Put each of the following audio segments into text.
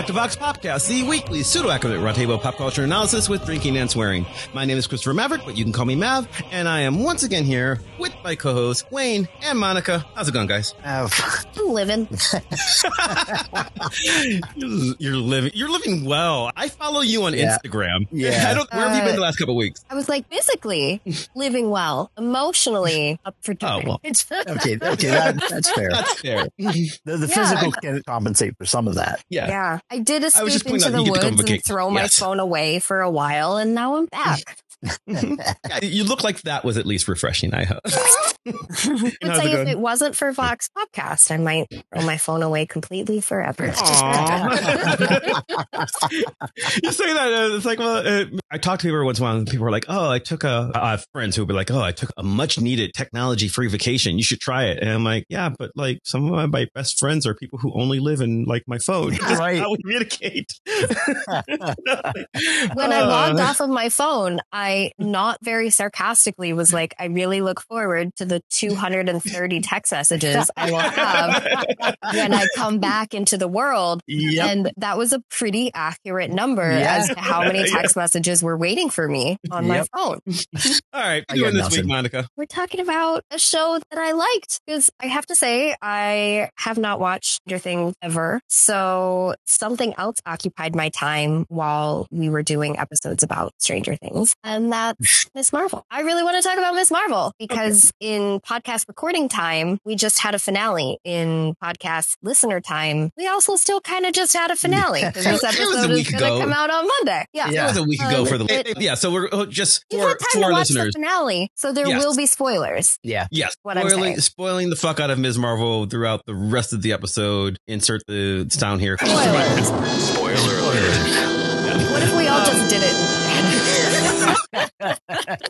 Back to Vox Popcast, the weekly pseudo-academic roundtable pop culture analysis with drinking and swearing. My name is Christopher Maverick, but you can call me Mav, and I am once again here with my co-hosts Wayne and Monica. How's it going, guys? Uh, I'm living. You're you're living, you're living well. I follow you on Yeah. Instagram. Yeah. I don't, where have you been Uh, the last couple of weeks? I was like physically living well, emotionally up for Oh, well. okay, okay, that, that's fair. That's fair. The, the Yeah. physical can compensate for some of that. yeah. Yeah, I did I was just escape pointing into the you get to come woods and throw my phone away for a while, and now I'm back. Yeah, You look like that was at least refreshing, I hope. I'd say it if it wasn't for Vox Popcast, I might throw my phone away completely forever. You say that uh, it's like well uh, i talk to people once in a while and people are like oh i took a i have friends who will be like oh i took a much needed technology free vacation you should try it and i'm like yeah but like some of my, my best friends are people who only live in like my phone That's Right. how we communicate when I logged Uh, off of my phone, I not very sarcastically was like, I really look forward to the 230 text messages I will have when I come back into the world. Yep. And that was a pretty accurate number Yeah. as to how many Yeah. text messages were waiting for me on my phone. all right what are you doing got this week monica We're talking about a show that I liked because I have to say I have not watched Stranger Things ever. So something else occupied my time while we were doing episodes about Stranger Things, and that's Miss Marvel. I really want to talk about Miss Marvel because in podcast recording time, we just had a finale. In podcast listener time, we also still kind of just had a finale because this It was a episode is going to come out on Monday. Yeah. it was a week ago Um, for the it- yeah so we're oh, just for, for to our listeners the finale, so there Yes. will be spoilers. Yeah. Yes, What I'm spoiling, saying. spoiling the fuck out of Ms. Marvel throughout the rest of the episode. Insert the down here. Spoilers. Spoiler alert. What if we all just did it?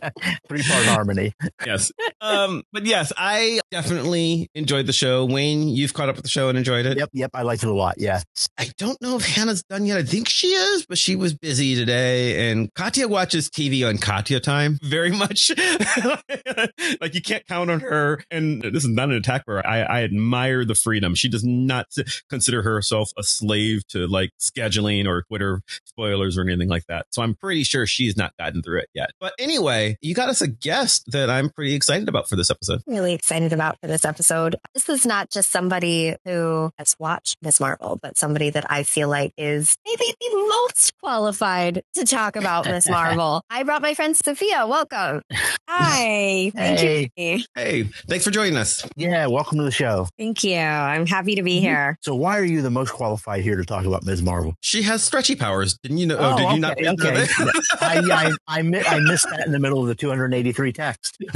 Three part harmony. yes. Um, but yes, I definitely enjoyed the show. Wayne, you've caught up with the show and enjoyed it. Yep, yep. I liked it a lot. Yeah. I don't know if Hannah's done yet. I think she is, but she was busy today. And Katya watches TV on Katya time very much. like you can't count on her. And this is not an attack for her. I, I admire the freedom. She does not consider herself a slave to like scheduling or Twitter spoilers or anything like that. So I'm pretty sure she's not gotten through it yet. But anyway, you got us a guest that I'm pretty excited about for this episode. really excited about for this episode. This is not just somebody who has watched Miss Marvel, but somebody that I feel like is maybe the most qualified to talk about Miss Marvel. I brought my friend Sophia. Welcome. Hi. Thank Hey. you. Hey, thanks for joining us. Yeah. Welcome to the show. Thank you. I'm happy to be mm-hmm. here. So, why are you the most qualified here to talk about Ms. Marvel? She has stretchy powers. Didn't you know? Oh, did oh, okay, you not? okay. I, I, I, I missed that in the middle of the 283 text.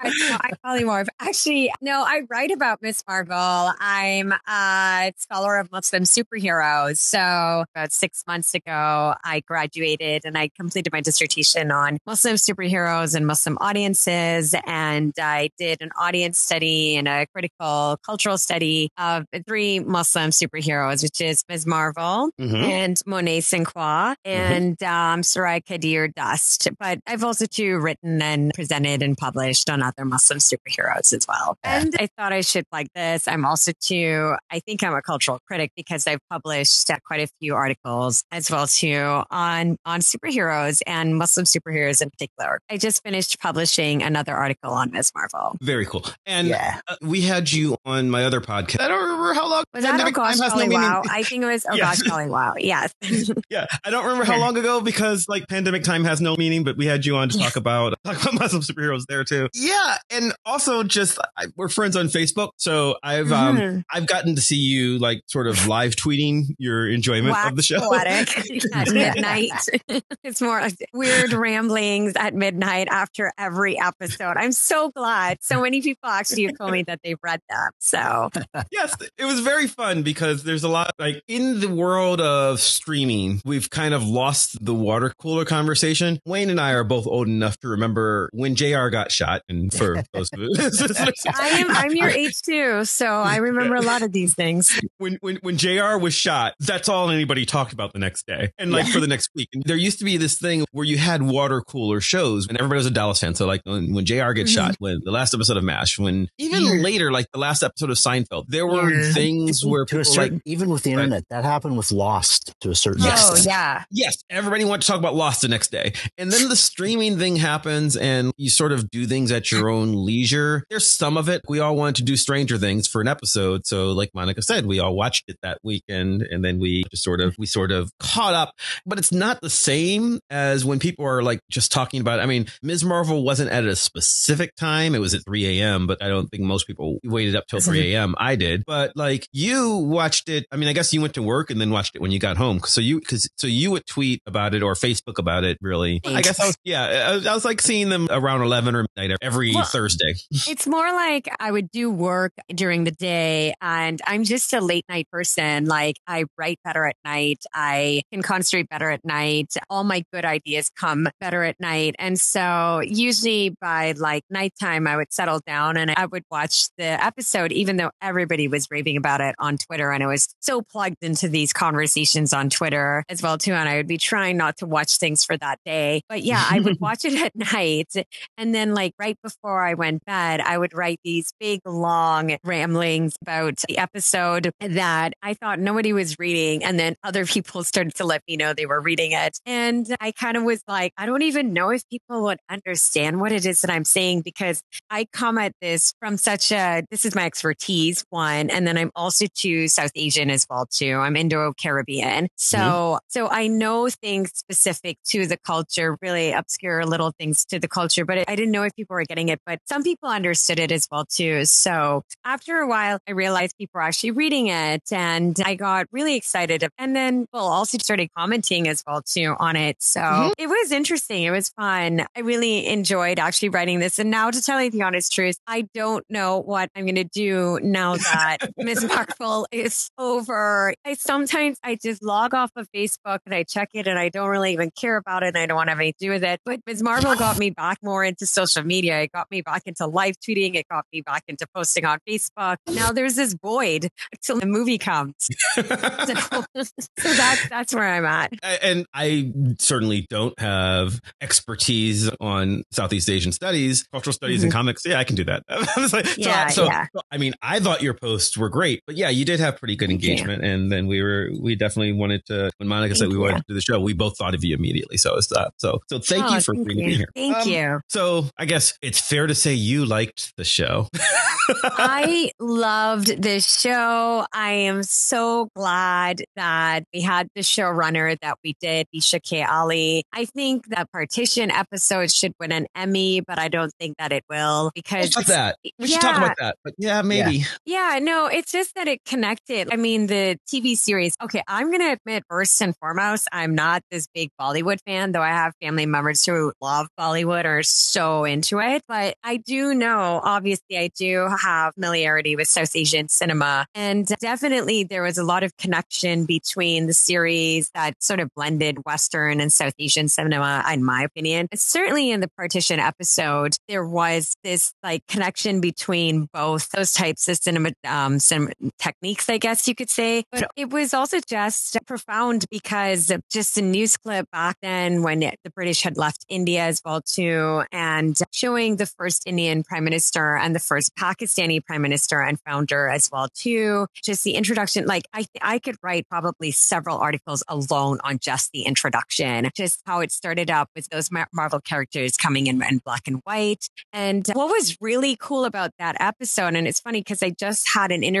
I, more actually no. I write about Miss Marvel. I'm a scholar of Muslim superheroes. So about six months ago, I graduated and I completed my dissertation on Muslim superheroes and Muslim audiences. And I did an audience study and a critical cultural study of three Muslim superheroes, which is Ms. Marvel, Mhm. and Monet St. Croix and um, Sooraya Qadir Dust. But I've also too written and presented and published on other Muslim superheroes as well. And I thought I should like this. I'm also too, I think I'm a cultural critic because I've published uh, quite a few articles as well too on, on superheroes and Muslim superheroes in particular. I just finished publishing another article on Ms. Marvel. Very cool. And Yeah. uh, we had you on my other podcast. I don't remember how long. Was that Oh Gosh Time has no. Wow? I think it was Oh Yes. Gosh Golly Wow. Yes. Yeah, I don't remember how long ago because like pandemic time has no meaning, but we had you on to talk about talk about Muslim superheroes there too. Yeah, and also just I, we're friends on Facebook, so I've um Mhm. I've gotten to see you like sort of live tweeting your enjoyment Wax of the show. poetic at midnight. it's more like weird ramblings at midnight after every episode. I'm so glad so many people actually have told me that they've read them. So yes, it was very fun because there's a lot like in the world of streaming, we've kind of lost the water cooler conversation. Wayne and I are both old enough to remember when JR got shot. And for those of I am I'm your age too, so I remember a lot of these things. when when when JR was shot, that's all anybody talked about the next day. And like for the next week. And there used to be this thing where you had water cooler shows and everybody was a Dallas fan. So like when, when JR gets Mhm. shot, when the last episode of MASH, when even Yeah. later, like the last episode of Seinfeld, there were Yeah. Things where to a certain, like even with the Right. internet, that happened with Lost to a certain Oh extent. yeah. Yes, everybody wanted to talk about Lost the next day. And then the streaming thing happens and you sort of do things at your own leisure. There's some of it. We all wanted to do Stranger Things for an episode. So like Monica said, we all watched it that weekend and then we just sort of, we sort of caught up, but it's not the same as when people are like just talking about, I mean, Ms. Marvel wasn't at a specific time. It was at 3 a.m., but I don't think most people waited up till 3 a.m. I did, but like you watched it. I mean, I guess you went to work and then watched it when you got home. So you, cause so you would tweet about it or Facebook about it really. I guess I was, yeah, I was, I was like seeing them around 11 or midnight every Well, Thursday. It's more like I would do work during the day and I'm just a late night person. Like I write better at night. I can concentrate better at night. All my good ideas come better at night. And so usually by like nighttime, I would settle down and I would watch the episode, even though everybody was raving about it on Twitter. And I was so plugged into these conversations on Twitter as well too. And I would be trying not to watch things for that day. But yeah, I would watch it at night. And then, like, right before I went bed, I would write these big, long ramblings about the episode that I thought nobody was reading. And then other people started to let me know they were reading it. And I kind of was like, I don't even know if people would understand what it is that I'm saying because I come at this from such a, this is my expertise, one. And then I'm also to South Asian as well, too. I'm Indo Caribbean. So, so I know things specific to the culture, really obscure little things to the culture, but I didn't know if people were getting it, but some people understood it as well too. So after a while, I realized people were actually reading it and I got really excited. And then people also started commenting as well too on it. So Mhm. it was interesting. It was fun. I really enjoyed actually writing this. And now to tell you the honest truth, I don't know what I'm going to do now that Ms. Marvel is over. I sometimes I just log off of Facebook and I check it and I don't really even care about it and I don't want to have anything to do with it. But Ms. Marvel got me back more into social media. It got me back into live tweeting. It got me back into posting on Facebook. Now there's this void until the movie comes. So, so that's that's where I'm at. and I certainly don't have expertise on Southeast Asian studies, cultural studies, and mm-hmm. comics. Yeah, I can do that. Like, Yeah, so, yeah. so, I mean, I thought your posts were great, but yeah, you did have pretty good you. engagement. And then we were, we definitely wanted to. When Monica said Thank we wanted to do the show, we both thought of you immediately. So it's that. So so thank Oh, you for thank being you. here. Thank Um, you. So I guess it's fair to say you liked the show. I loved this show. I am so glad that we had the showrunner that we did, Bisha K. Ali. I think that partition episode should win an Emmy, but I don't think that it will because About that. We should talk about that. But yeah, maybe. Yeah, no, it's just that it connected. I mean, the TV series, okay, I'm going to admit, first and foremost, I'm not this big Bollywood fan, though I have family members who love Bollywood or are so into it. But I do know, obviously, I do have familiarity with South Asian cinema. And definitely there was a lot of connection between the series that sort of blended Western and South Asian cinema, in my opinion. Certainly in the partition episode, there was this like connection between both those types of cinema, um, cinema techniques, I guess you could say. But it was also just profound because just a news clip back then when the British had left India as well too, and showing the first Indian prime minister and the first Pakistani prime minister and founder as well too. Just the introduction, like I, I could write probably several articles alone on just the introduction, just how it started up with those Mar- Marvel characters coming in in black and white. And what was really cool about that episode, and it's funny because I just had an interview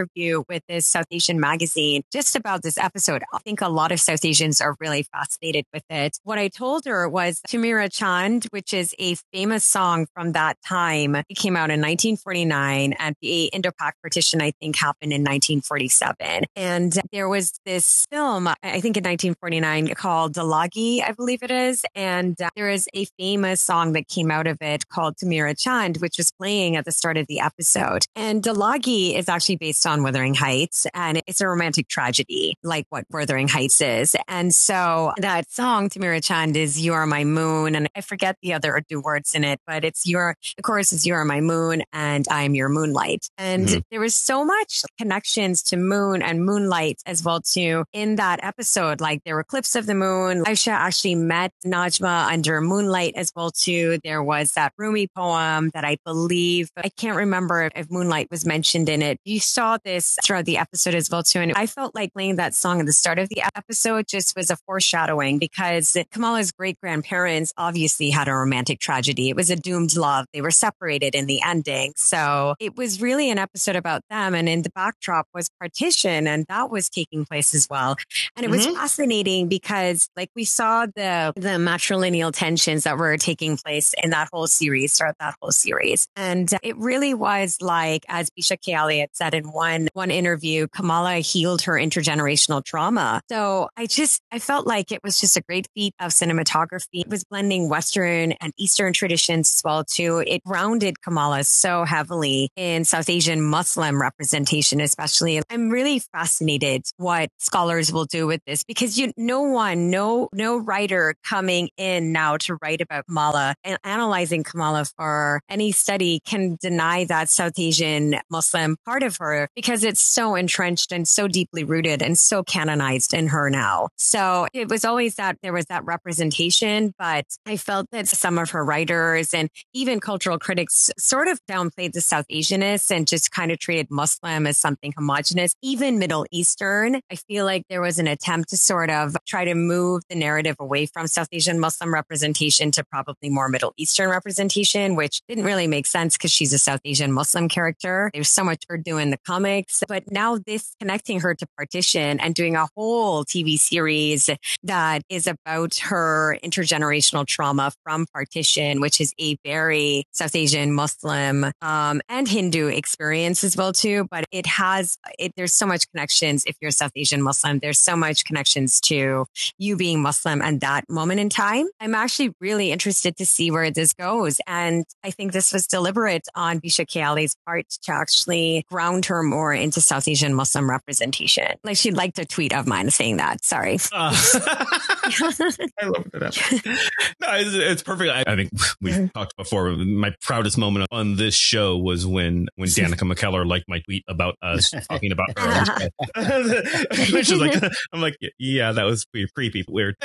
with this South Asian magazine just about this episode. I think a lot of South Asians are really fascinated with it. What I told her was Tu Mera Chand, which is a famous song from that time. It came out in 1949 and the Indo-Pak partition, I think, happened in 1947. And there was this film, I think in 1949 called Dillagi, I believe it is. And uh, there is a famous song that came out of it called Tu Mera Chand, which was playing at the start of the episode. And Dillagi is actually based on Wuthering Heights and it's a romantic tragedy, like what Wuthering Heights is. And so that song, Tu Mera Chand, is You Are My Moon. And I forget the other two words in it, but it's your, the chorus is You Are My Moon and I'm Your Moonlight. And Mhm. there was so much connections to moon and moonlight as well too in that episode. Like there were clips of the moon. Aisha actually met Najma under moonlight as well too. There was that Rumi poem that I believe, I can't remember if, if moonlight was mentioned in it. You saw saw this throughout the episode as well too, and I felt like playing that song at the start of the episode just was a foreshadowing because Kamala's great grandparents obviously had a romantic tragedy. It was a doomed love. They were separated in the ending, so it was really an episode about them. And in the backdrop was partition, and that was taking place as well. And it was Mhm. fascinating because, like, we saw the the matrilineal tensions that were taking place in that whole series, throughout that whole series, and it really was like, as Bisha K. Ali said in one one interview, Kamala healed her intergenerational trauma. So I just I felt like it was just a great feat of cinematography. It was blending Western and Eastern traditions as well too. It grounded Kamala so heavily in South Asian Muslim representation, especially. I'm really fascinated what scholars will do with this because you no one, no no writer coming in now to write about Kamala and analyzing Kamala for any study can deny that South Asian Muslim part of her because it's so entrenched and so deeply rooted and so canonized in her now. So it was always that there was that representation, but I felt that some of her writers and even cultural critics sort of downplayed the South Asianness and just kind of treated Muslim as something homogenous, even Middle Eastern. I feel like there was an attempt to sort of try to move the narrative away from South Asian Muslim representation to probably more Middle Eastern representation, which didn't really make sense because she's a South Asian Muslim character. There's so much Urdu in the comics, but now this connecting her to partition and doing a whole TV series that is about her intergenerational trauma from partition, which is a very South Asian Muslim um, and Hindu experience as well too. But it has it, there's so much connections if you're South Asian Muslim. There's so much connections to you being Muslim and that moment in time. I'm actually really interested to see where this goes, and I think this was deliberate on Bisha K. Ali's part to actually ground her more into South Asian Muslim representation. Like she liked a tweet of mine saying that. Sorry. Uh, I love that. No, it's, it's perfect. I, I think we've talked before. My proudest moment on this show was when when Danica McKellar liked my tweet about us talking about her. Which is like, I'm like, yeah, that was pretty creepy, weird.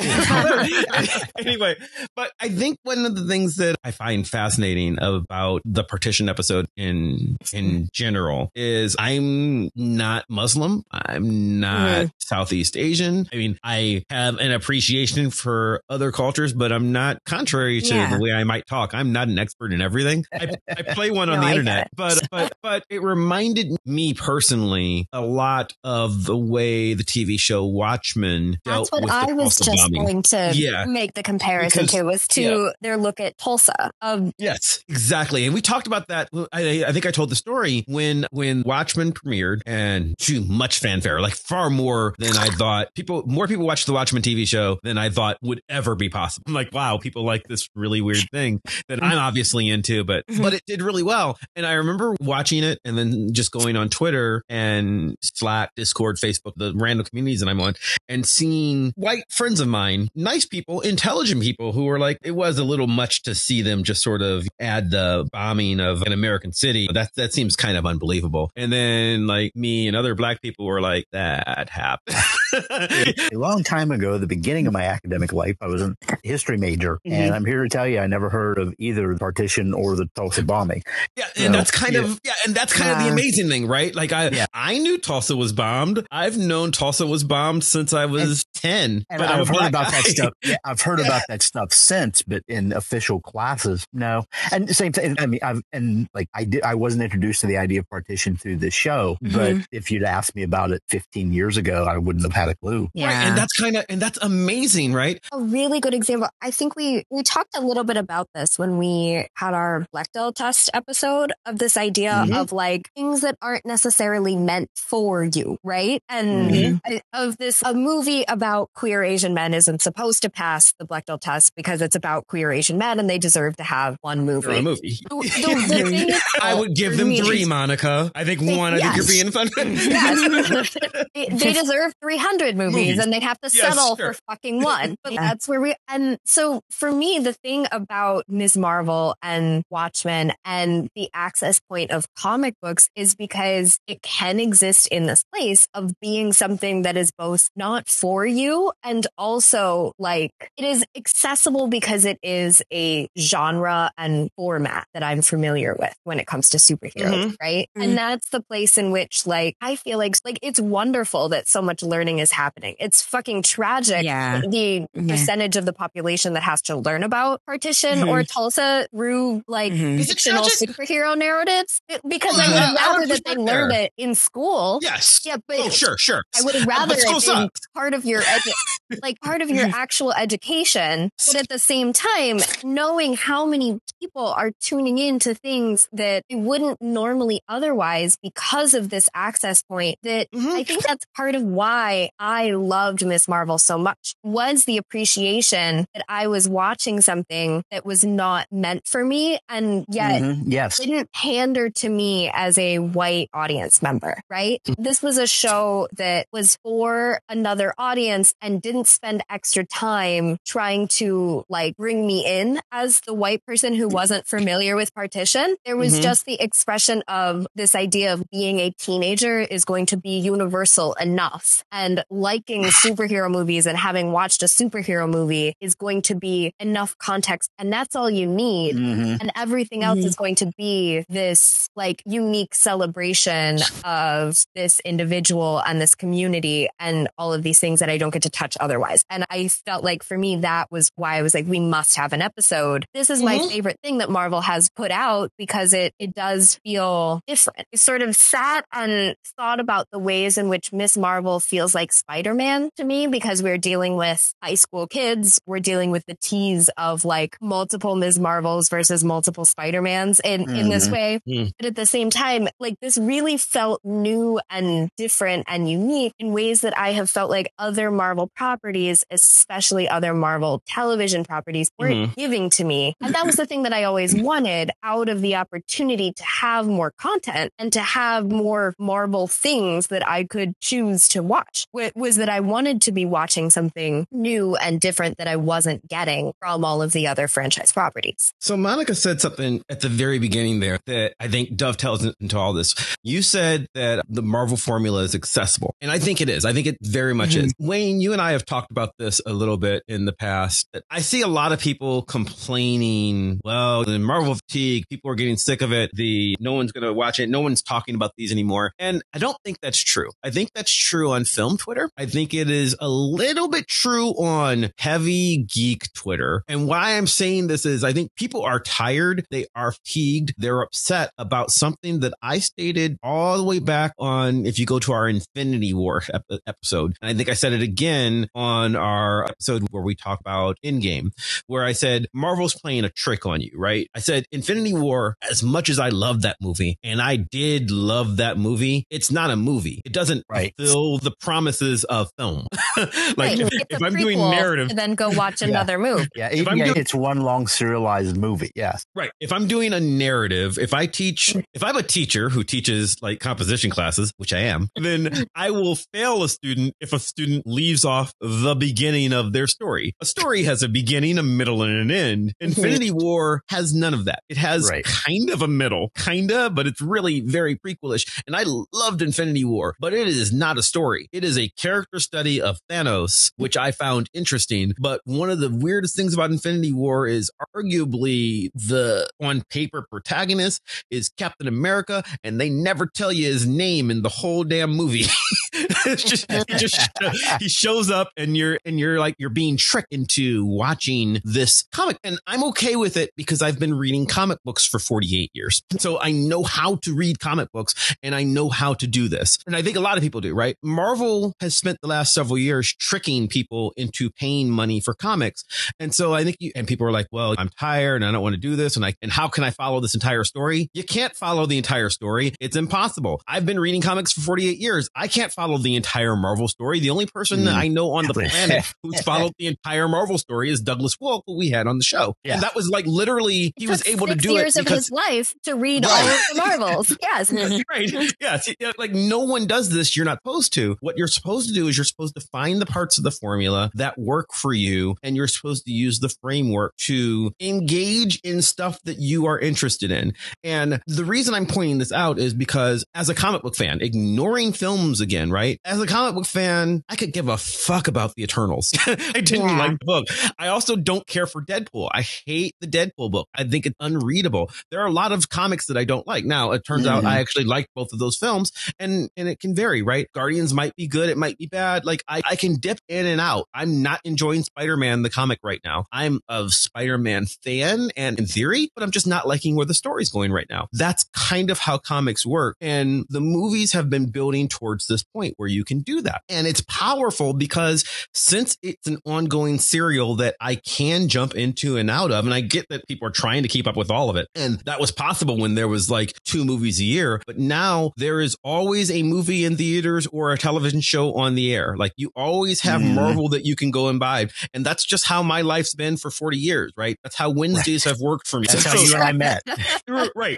anyway, but I think one of the things that I find fascinating about the partition episode in in general is I'm not Muslim. I'm not Southeast Asian. I mean, I have an appreciation for other cultures, but I'm not contrary to Yeah. the way I might talk. I'm not an expert in everything. I, I play one on No, the I internet, but but but it reminded me personally a lot of the way the TV show Watchmen dealt That's what I was Tulsa just bombing. going to Yeah. make the comparison Because- to was to yeah. their look at Tulsa. Um, Yes, exactly. And we talked about that. I, I think I told the story when when Watchmen premiered and too much fanfare, like far more than I thought. People, more people watched the Watchmen TV show than I thought would ever be possible. I'm like, wow, people like this really weird thing that I'm obviously into, but Mhm. but it did really well. And I remember watching it and then just going on Twitter and Slack, Discord, Facebook, the random communities that I'm on, and seeing white friends of mine, nice people, intelligent people who were like, it was a little much to see them just sort of add the bombing of an American city. That that seems kind of unbelievable. And then like me and other black people were like, that happened. A long time ago, the beginning of my academic life, I was a history major, Mm-hmm. and I'm here to tell you I never heard of either the partition or the Tulsa bombing. Yeah, So, and that's kind yeah. of yeah, and that's kind of the amazing thing, right? Like I Yeah. I knew Tulsa was bombed. I've known Tulsa was bombed since I was ten. And but I've heard about that stuff. Yeah, I've heard about that stuff since, but in official classes, no. And same thing. I mean, I've and like I did. I wasn't introduced to the idea of partition through this show, but if you'd asked me about it 15 years ago, I wouldn't have had a clue. Right, and that's kind of and that's amazing, right? a really good example. I think we we talked a little bit about this when we had our Bechdel test episode of this idea Mhm. of like things that aren't necessarily meant for you, right? And Mhm. I- of this, a movie about queer Asian men isn't supposed to pass the Bechdel test because it's about queer Asian men and they deserve to have one movie. For a movie. The- the- the thing is, I would give them three, Monica. I think They- one. I think you're being funny. Yes. they they deserve 300 movies, Movies. and they'd have to Yes, settle sure. for fucking one. But that's where we, and so for me, the thing about Ms. Marvel and Watchmen and the access point of comic books is because it can exist in this place of being something that is both not for you and also like it is accessible because it is a genre and format that I'm familiar with when it comes to superheroes, right? Mhm. And that's the place in which like I feel like like it's wonderful that so much learning is happening. It's fucking tragic Yeah. the Yeah. percentage of the population that has to learn about partition Mhm. or Tulsa through like Mhm. Fictional tragic? superhero narratives It- because I Yeah, would I rather that they push learned there. it in school. Yes. Yeah, but Oh, sure, sure. I would rather it been sucks. part of your edu- like part of your actual education, but at the same time, knowing how many people are tuning into things that they wouldn't normally otherwise because of this access point. That Mhm. I think that's part of why I loved Miss Marvel so much was the appreciation that I was watching something that was not meant for me, and yet Mhm. Yes. didn't pander to me as a white audience member, right? This was a show that was for another audience and didn't spend extra time trying to like bring me in as the white person who wasn't familiar with partition. There was Mhm. just the expression of this idea of being a teenager is going to be universal enough and liking superhero movies and having watched a superhero movie is going to be enough context and that's all you need Mhm. and everything else Mhm. is going to be this like unique celebration of this individual and this community and all of these things that I don't get to touch otherwise. And I felt like for me, that was why I was like, we must have an episode. This is my Mhm. favorite thing that Marvel has put out because it, it does feel different. I sort of sat and thought about the ways in which Miss Marvel feels like Spider-Man to me because we're dealing with high school kids. We're dealing with the tease of like multiple Ms. Marvels versus multiple Spider-Mans in, in this Mhm. way. Mm. But at the same time, like this really felt new and different and unique in ways that I have felt like other Marvel properties, especially other Marvel television properties, weren't giving to me. And that was the thing that I always wanted out of the opportunity to have more content and to have more Marvel things that I could choose to watch. Wa- Was that I wanted to be watching something new and different that I wasn't getting from all of the other franchise properties. So Monica said something at the very beginning there that I think dovetails into all this. You said that the Marvel formula is accessible. And I think it is. I think it very much Mhm. is. Wayne, you and I have talked about this a little bit in the past. I see a lot of people complaining, well, the Marvel fatigue, people are getting sick of it. The no one's going to watch it. No one's talking about these anymore. And I don't think that's true. I think that's true on film Twitter. I think it is a little bit true on heavy geek Twitter. And why I'm saying this is I think people are tired. They are fatigued. They're upset about something that I stated all the way back on, if you go to our Infinity War ep- episode. And I think I said it again on our episode where we talk about Endgame, where I said, Marvel's playing a trick on you, right? I said, Infinity War, as much as I love that movie, and I did love that movie, it's not a movie. It doesn't Right. fulfill the promises of film. like, Right. if, It's if a I'm doing narrative, and then go watch Yeah. another movie. Yeah, If it- I'm yeah, doing- it's one long serialized movie. Yes. Right. If I'm doing a narrative, if I teach, if I'm a teacher who teaches like composition classes, which I am, then I will fail a student if a student leaves off the beginning of their story. A story has a beginning, a middle, and an end. Infinity War has none of that. It has Right. kind of a middle, kinda, but it's really very prequelish. And I loved Infinity War, but it is not a story. It is a character study of Thanos, which I found interesting. But one of the weirdest things about Infinity War is arguably the on paper protagonist is Captain America, and they never tell you his name in the whole damn movie. it's just, he just he shows up and you're and you're like you're being tricked into watching this comic and I'm okay with it because I've been reading comic books for 48 years. So I know how to read comic books and I know how to do this. And I think a lot of people do, right? Marvel has spent the last several years tricking people into paying money for comics. And so I think you, and people are like, well, I'm tired and I don't want to do this. And I, and how can I follow this entire story? You can't follow the entire story. It's impossible. I've been reading comics for 48 years. I can't follow the entire Marvel story. The only person that Mm. I know on the planet who's followed the entire Marvel story is Douglas Wolk, who we had on the show. Yeah. And that was like literally, he It was took able to do years it of because his life to read Right. all of the Marvels. yes. right. Yeah. See, yeah, like no one does this. You're not supposed to. What you're supposed to do is you're supposed to find find the parts of the formula that work for you, and you're supposed to use the framework to engage in stuff that you are interested in. And the reason I'm pointing this out is because as a comic book fan, ignoring films again, right? As a comic book fan, I could give a fuck about the Eternals. I didn't Yeah. like the book. I also don't care for Deadpool. I hate the Deadpool book. I think it's unreadable. There are a lot of comics that I don't like. Now, it turns out Mhm. I actually liked both of those films and, and it can vary, right? Guardians might be good. It might be bad. Like I, I can dip in and out. I'm not enjoying Spider-Man, the comic right now. I'm a Spider-Man fan and in theory, but I'm just not liking where the story's going right now. That's kind of how comics work. And the movies have been building towards this point where you can do that. And it's powerful because since it's an ongoing serial that I can jump into and out of, and I get that people are trying to keep up with all of it. And that was possible when there was like two movies a year, but now there is always a movie in theaters or a television show on the air. Like you always have Mhm. Marvel that you can go and buy. And that's just how my life's been for 40 years, right? That's how Wednesdays have worked for me. That's how you and I met. right.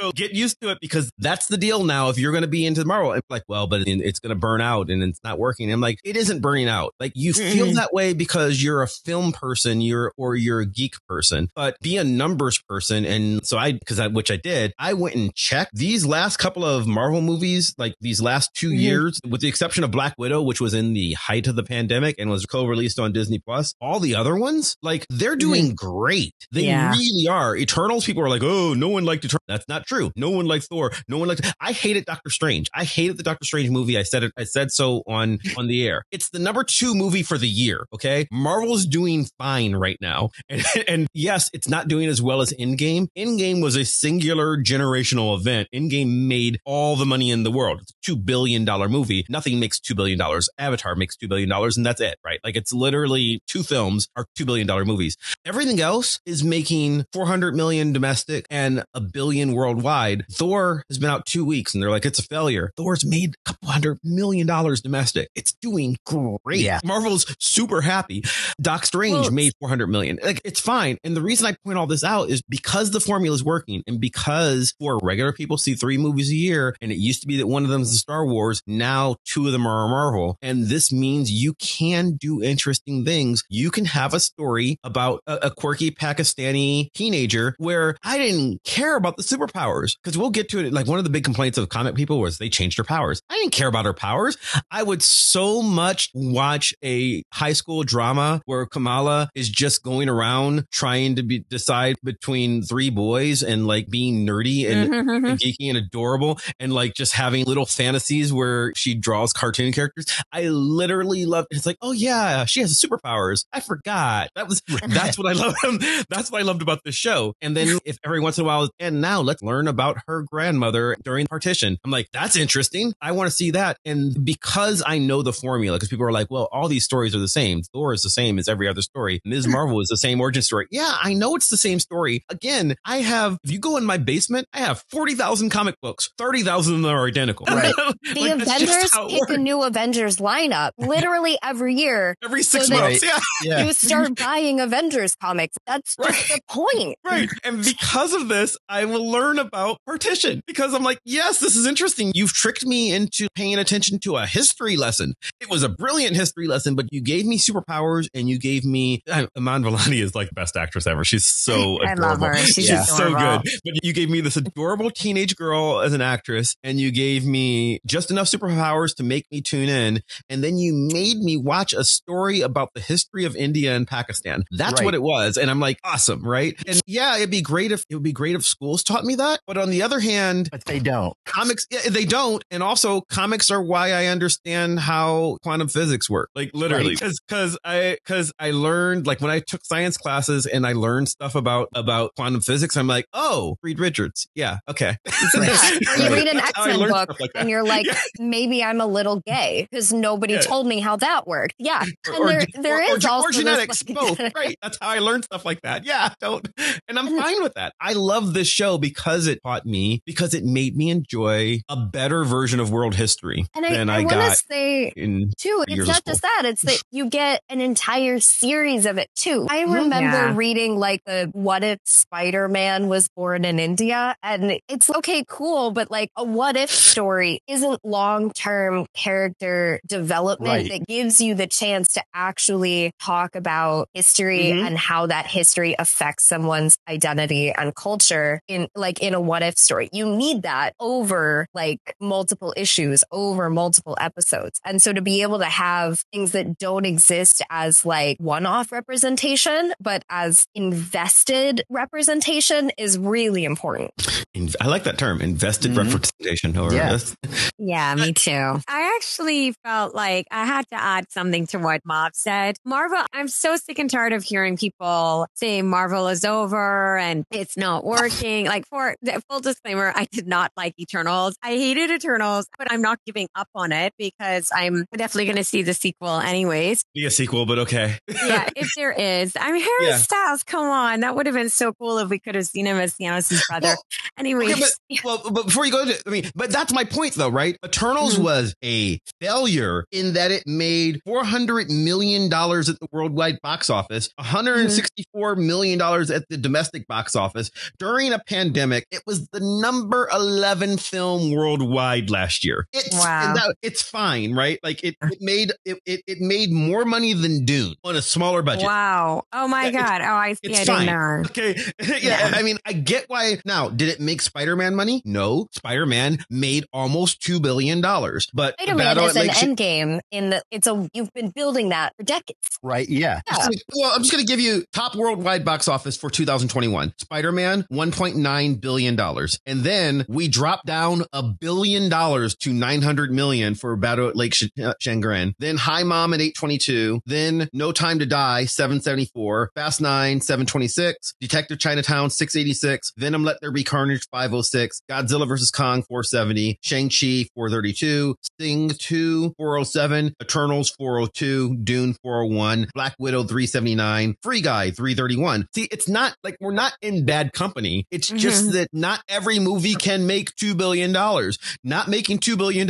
so get used to it because that's the deal now. If you're going to be into Marvel, it's like, well, but it's going to burn out and it's not working. I'm like, it isn't burning out. Like you feel Mhm. that way because you're a film person, you're or you're a geek person, but be a numbers person. And so I, because I, which I did, I went and checked these last couple of Marvel movies, like these last 2 Mhm. years, with the exception of Black Widow, which was in the height of the pandemic and was co-released on Disney Plus. All the other ones, like they're doing mm-hmm. great. They Yeah. really are. Eternals, people are like, oh, no one liked Eternals. That's not true. No one liked Thor. No one liked. I hated Doctor Strange. I hated the Doctor Strange movie. I said it. I said so on on the air. It's the number two movie for the year. Okay, Marvel's doing fine right now, and, and yes, it's not doing as well as Endgame. Endgame was a singular generational event. Endgame made all the money in the world. It's a two billion dollar movie. Nothing makes two billion dollars. Avatar makes two billion dollars, and that's it. Right? Like it's literally two films are two billion dollar movies. Everything else is making 400 million domestic and a billion worldwide. Thor has been out two weeks and they're like, it's a failure. Thor's made a couple hundred million dollars domestic. It's doing great. Yeah. Marvel's super happy. Doc Strange Well, made 400 million. Like it's fine. And the reason I point all this out is because the formula is working and because for regular people see three movies a year and it used to be that one of them is Star Wars. Now two of them are Marvel. And this means you can do interesting things. You can have a story about a, a quirky Pakistani teenager where I didn't care about the superpowers because we'll get to it. Like one of the big complaints of comic people was they changed her powers. I didn't care about her powers. I would so much watch a high school drama where Kamala is just going around trying to be decide between three boys and like being nerdy and Mhm. and geeky and adorable and like just having little fantasies where she draws cartoon characters. I literally love it's like, oh yeah, she has superpowers. I forgot. That was that's what I love. That's what I loved about this show. And then if every once in a while, and now let's learn about her grandmother during partition. I'm like, that's interesting. I want to see that. And because I know the formula, because people are like, well, all these stories are the same. Thor is the same as every other story. Ms. Marvel is the same origin story. Yeah, I know it's the same story. Again, I have, if you go in my basement, I have 40,000 comic books. 30,000 of them are identical. Right. The Like, Avengers how it pick a new Avengers lineup literally every year. Every six So months. Yeah. Yeah. You start buying Avengers comics. That's just Right. the point. Right. And because of this, I will learn about partition because I'm like, yes, this is interesting. You've tricked me into paying attention to a history lesson. It was a brilliant history lesson, but you gave me superpowers and you gave me uh, Iman Vellani is like the best actress ever. She's so I adorable. love her. She's Yeah. so good. But you gave me this adorable teenage girl as an actress, and you gave me just enough superpowers to make me tune in. And then you made me watch a story about the history of India and Pakistan. That's Right. what it was. And I'm like, awesome, right? And yeah, it'd be great if it would be great if schools taught me that. But on the other hand, But they don't. comics yeah, they don't and also comics are why i understand how quantum physics work like literally Right. because because i because i learned like when i took science classes and i learned stuff about about quantum physics i'm like oh reed richards yeah okay Yeah. Or you read an That's how I X-Men book like and you're like, Yeah. maybe I'm a little gay because nobody Yeah. told me how that worked. Yeah. And or, there, or- there is or also genetics both right that's how i learned stuff like that yeah don't and i'm fine with that i love this show because it taught me because it made me enjoy a better version of world history And I, than I, i, want to got say in too, it's not just that, it's that you get an entire series of it too. I remember Yeah. reading like the what if Spider Man was born in India? And it's okay, cool, but like a what if story isn't long term character development Right. that gives you the chance to actually talk about history Mhm. and how that history affects someone's identity and culture in like in a what if story. You need that over like multiple issues, over multiple episodes. And so to be able to have things that don't exist as like one off representation, but as invested representation is really important. I like that term, invested Mhm. representation. Or Yeah. Yeah, me too. I actually felt like I had to add something to what Mav said. Marvel, I'm so sick and tired of hearing people say Marvel is over and it's not working. like for the full disclaimer, I did not like Eternals. I hated Eternals, but I'm not giving up on it because I'm definitely going to see the sequel anyways. be a sequel, but okay. Yeah, if there is. I mean, Harry Yeah. Styles, come on. That would have been so cool if we could have seen him as Thanos' brother. Well, anyways. Okay, but, well, but before you go to, I mean, but that's my point though, right? Eternals Mhm. was a failure in that it made $400 million at the worldwide box office, $164 mm-hmm. million at the domestic box office during a pandemic. It was the number 11 film worldwide last year. It's, Wow. that, it's fine, right? Like it, it made, it, it, it made more money than Dune on a smaller budget. Wow. Oh my Yeah, God. Oh, I see. it's I didn't fine. know. Okay. yeah, Yeah. I mean, I get why. Now, did it make Spider-Man money? No. Spider-Man made almost $2 billion. But Spider-Man Battle is at an end game in the it's a you've been building that for decades. Right. Yeah. Yeah. Well, I'm just going to give you top worldwide box office for 2021. Spider-Man, $1.9 billion. And then we drop down a billion dollars to 900 million for Battle at Lake Sh- uh, Changjin. Then Hi, Mom at 822. Then No Time to Die, 774. Fast 9, 726. Detective Chinatown, 686. Venom Let There Be Carnage, 506. Godzilla vs. Kong, 470. Shang-Chi, 432. Sing 2, 407. Eternals, 402. Dune, 401. Black Widow, 379. Free Guy, 331. See, it's not like we're not in bad company. It's just Mhm. that not every movie can make $2 billion. Not making $2 billion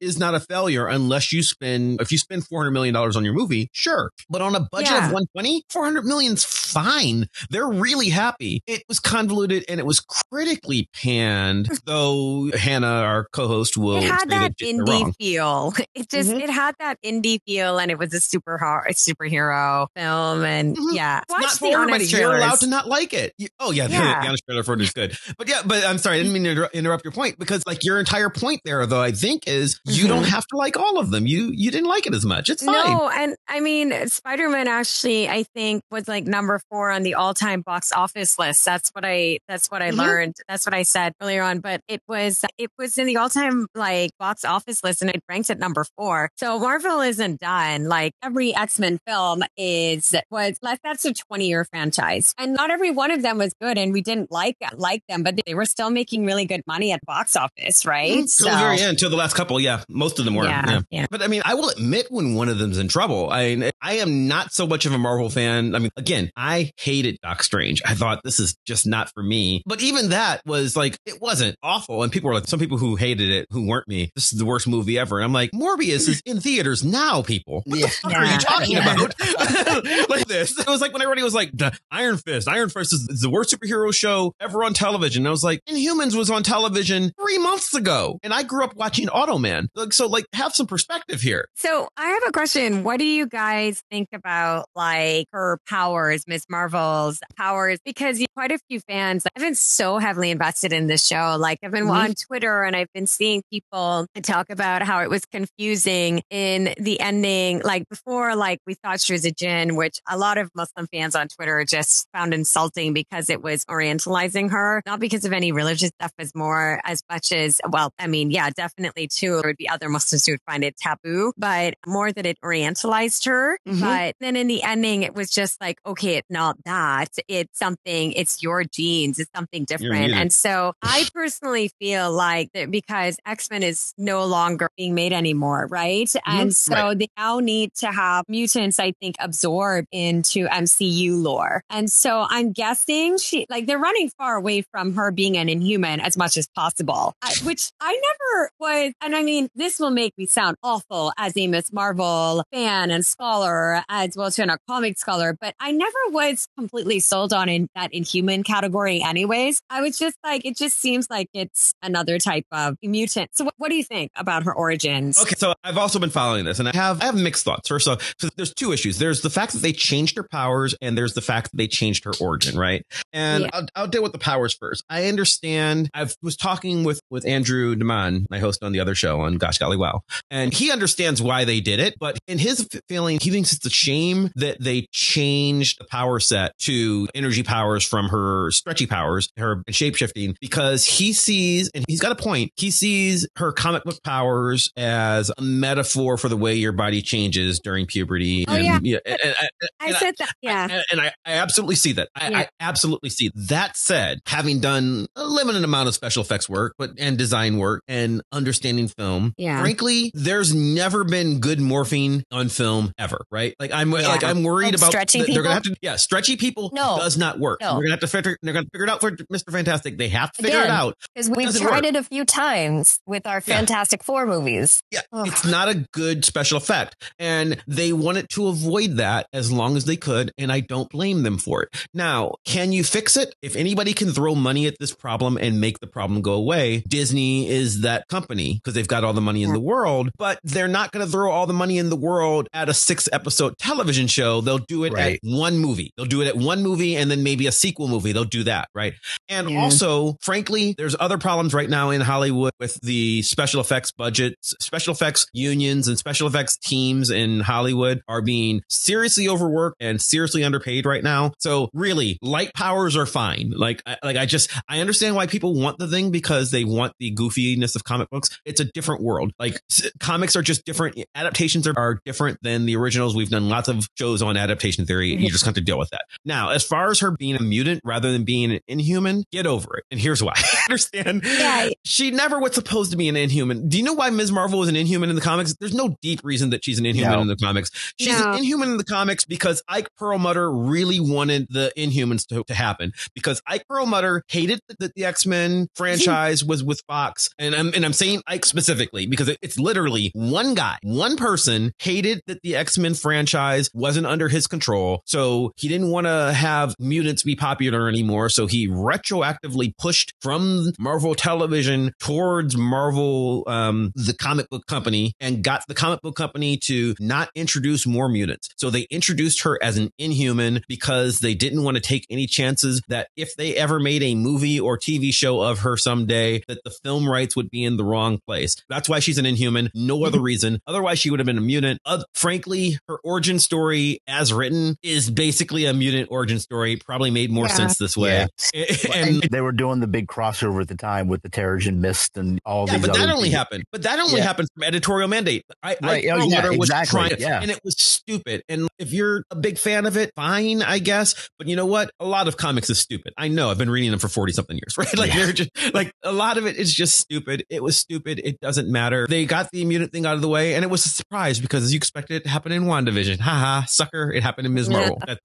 is not a failure unless you spend, if you spend $400 million on your movie, sure. But on a budget Yeah. of 120, 400 million's fine. They're really happy. It was convoluted and it was critically panned, though Hannah, our co-host, will It had say that indie feel. It just Mhm. it had that indie feel, and it was a super a superhero film, and Mhm. yeah, It's not the for everybody. You're allowed to not like it. You- oh yeah, Yeah. the honest trailer for it is good. But yeah, but I'm sorry, I didn't mean to inter- interrupt your point because like your entire point there, though, I think is you Mhm. don't have to like all of them. You you didn't like it as much. It's fine. No, and I mean, Spider Man actually, I think, was like number four on the all time box office list. That's what I, that's what I Mhm. learned. That's what I said earlier on. But it was, it was in the all time like box office list, and it ranks at number four. So Marvel isn't done. Like every X Men film is was like that's a twenty year franchise, and not every one of them was good, and we didn't like like them, but they were still making really good money at box office, right? Till the very end, till the last couple, yeah, most of them were. yeah, yeah. yeah. But I mean, I will admit when one of them's in trouble. I I am not so much of a Marvel fan. I mean, again, I hated Doc Strange. I thought this is just not for me. But even that was like it wasn't awful. And people were like, some people who hated it, who weren't me, this is the worst movie ever. And I'm like, Morbius is in theaters now, people. What Yeah. the fuck are you talking Yeah. about? like this. It was like when everybody was like, "The Iron Fist. Iron Fist is is the worst superhero show ever on television. And I was like, Inhumans was on television three months ago. And I grew up watching Automan. Like, so like have some perspective here. So I have a question. What do you guys think about like her powers, Miss Marvel's powers? Because quite a few fans I've been so heavily invested in this show. Like I've been Mhm. on Twitter and I've been seeing people talk about how it was confusing in the ending. Like before, like we thought she was a jinn, which a lot of Muslim fans on Twitter just found insulting because it was orientalizing her, not because of any religious stuff, as more as much as well. I mean, yeah, definitely too. There would be other Muslims who would find it taboo, but more that it orientalized her. Mhm. But then in the ending, it was just like, okay, it's not that. It's something, it's your genes. It's something different. And so I personally feel like that because X-Men is no longer being made anymore, right? And so Right. they now need to have mutants, I think, absorb into MCU lore. And so I'm guessing she, like, they're running far away from her being an inhuman as much as possible, I, which I never was. And I mean, this will make me sound awful as a Miss Marvel fan and scholar, as well as a comic scholar, but I never was completely sold on in that inhuman category anyways. I was just like, it just seems like it's another type of mutant. So what, what do you think about her origins? Okay, so I've also also been following this, and I have I have mixed thoughts. First off, so there's two issues. There's the fact that they changed her powers, and there's the fact that they changed her origin, right? And Yeah. I'll, I'll deal with the powers first. I understand. I was talking with with Andrew Deman, my host on the other show on Gosh Golly Wow, and he understands why they did it. But in his feeling, he thinks it's a shame that they changed the power set to energy powers from her stretchy powers, her shape shifting, because he sees, and he's got a point. He sees her comic book powers as a metaphor for the way your body changes during puberty. Oh, and, yeah. and- and- and- I said that. Yeah. and, and I, I absolutely see that. I, Yeah. I absolutely see. That said, having done a limited amount of special effects work, but and design work and understanding film, Yeah. frankly, there's never been good morphing on film ever. Right? Like I'm Yeah. like I'm worried Like about stretchy that they're gonna have people? to. Yeah, stretchy people No. does not work. No. We're gonna have to figure. They're gonna figure it out for Mr. Fantastic. They have to figure it out. Because we've tried work. it a few times with our Yeah. Fantastic Four movies. Yeah, Ugh. it's not a good special effect. And they wanted to avoid that as long as they could. And I don't blame them for it. Now, can you fix it? If anybody can throw money at this problem and make the problem go away, Disney is that company because they've got all the money in the world, but they're not going to throw all the money in the world at a six episode television show. They'll do it Right. at one movie. They'll do it at one movie and then maybe a sequel movie. They'll do that. Right. And Yeah. also, frankly, there's other problems right now in Hollywood with the special effects budgets, special effects unions and special effects teams in Hollywood are being seriously overworked and seriously underpaid right now. So really, light powers are fine. Like, I, like I just, I understand why people want the thing because they want the goofiness of comic books. It's a different world. Like comics are just different. Adaptations are, are different than the originals. We've done lots of shows on adaptation theory. You just have to deal with that. Now, as far as her being a mutant rather than being an inhuman, get over it. And here's why. I understand. Yeah. She never was supposed to be an inhuman. Do you know why Ms. Marvel is an inhuman in the comics? There's no deep reason that she's an inhuman No. in the comics. She's No. an inhuman in the comics because Ike Perlmutter really wanted the inhumans to, to happen because Ike Perlmutter hated that the X-Men franchise was with Fox. And I'm, and I'm saying Ike specifically because it- it's literally one guy, one person hated that the X-Men franchise wasn't under his control. So he didn't want to have mutants be popular anymore. So he retroactively pushed from Marvel television towards Marvel, um, the comic book company and got the comic book company to not introduce more mutants. So they introduced her as an inhuman because they didn't want to take any chances that if they ever made a movie or TV show of her someday, that the film rights would be in the wrong place. That's why she's an inhuman. No other reason. Otherwise, she would have been a mutant. Uh, frankly, her origin story as written is basically a mutant origin story. Probably made more Yeah. sense this way. And And they were doing the big crossover at the time with the Terrigen Mist and all these. yeah, these but that only people. happened. But that only Yeah. happened from editorial mandate. I, Right. I Oh, yeah, Perlmutter was exactly. trying, Yeah. and it was stupid. And if you're a big fan of it, fine, I guess. But you know what? A lot of comics is stupid. I know. I've been reading them for forty something years, right? Like Yeah. they're just like a lot of it is just stupid. It was stupid. It doesn't matter. They got the mutant thing out of the way, and it was a surprise because as you expected it to happen in WandaVision. Haha, sucker! It happened in Ms. Marvel. That's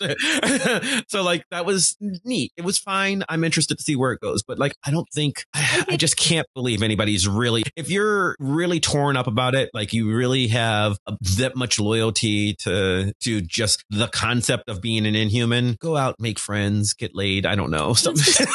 so like that was neat. It was fine. I'm interested to see where it goes, but like I don't think I, I just can't believe anybody's really. If you're really torn up about it, like you really have that much loyalty to to just the concept of being an inhuman, go out, make friends, get laid. I don't know. Something.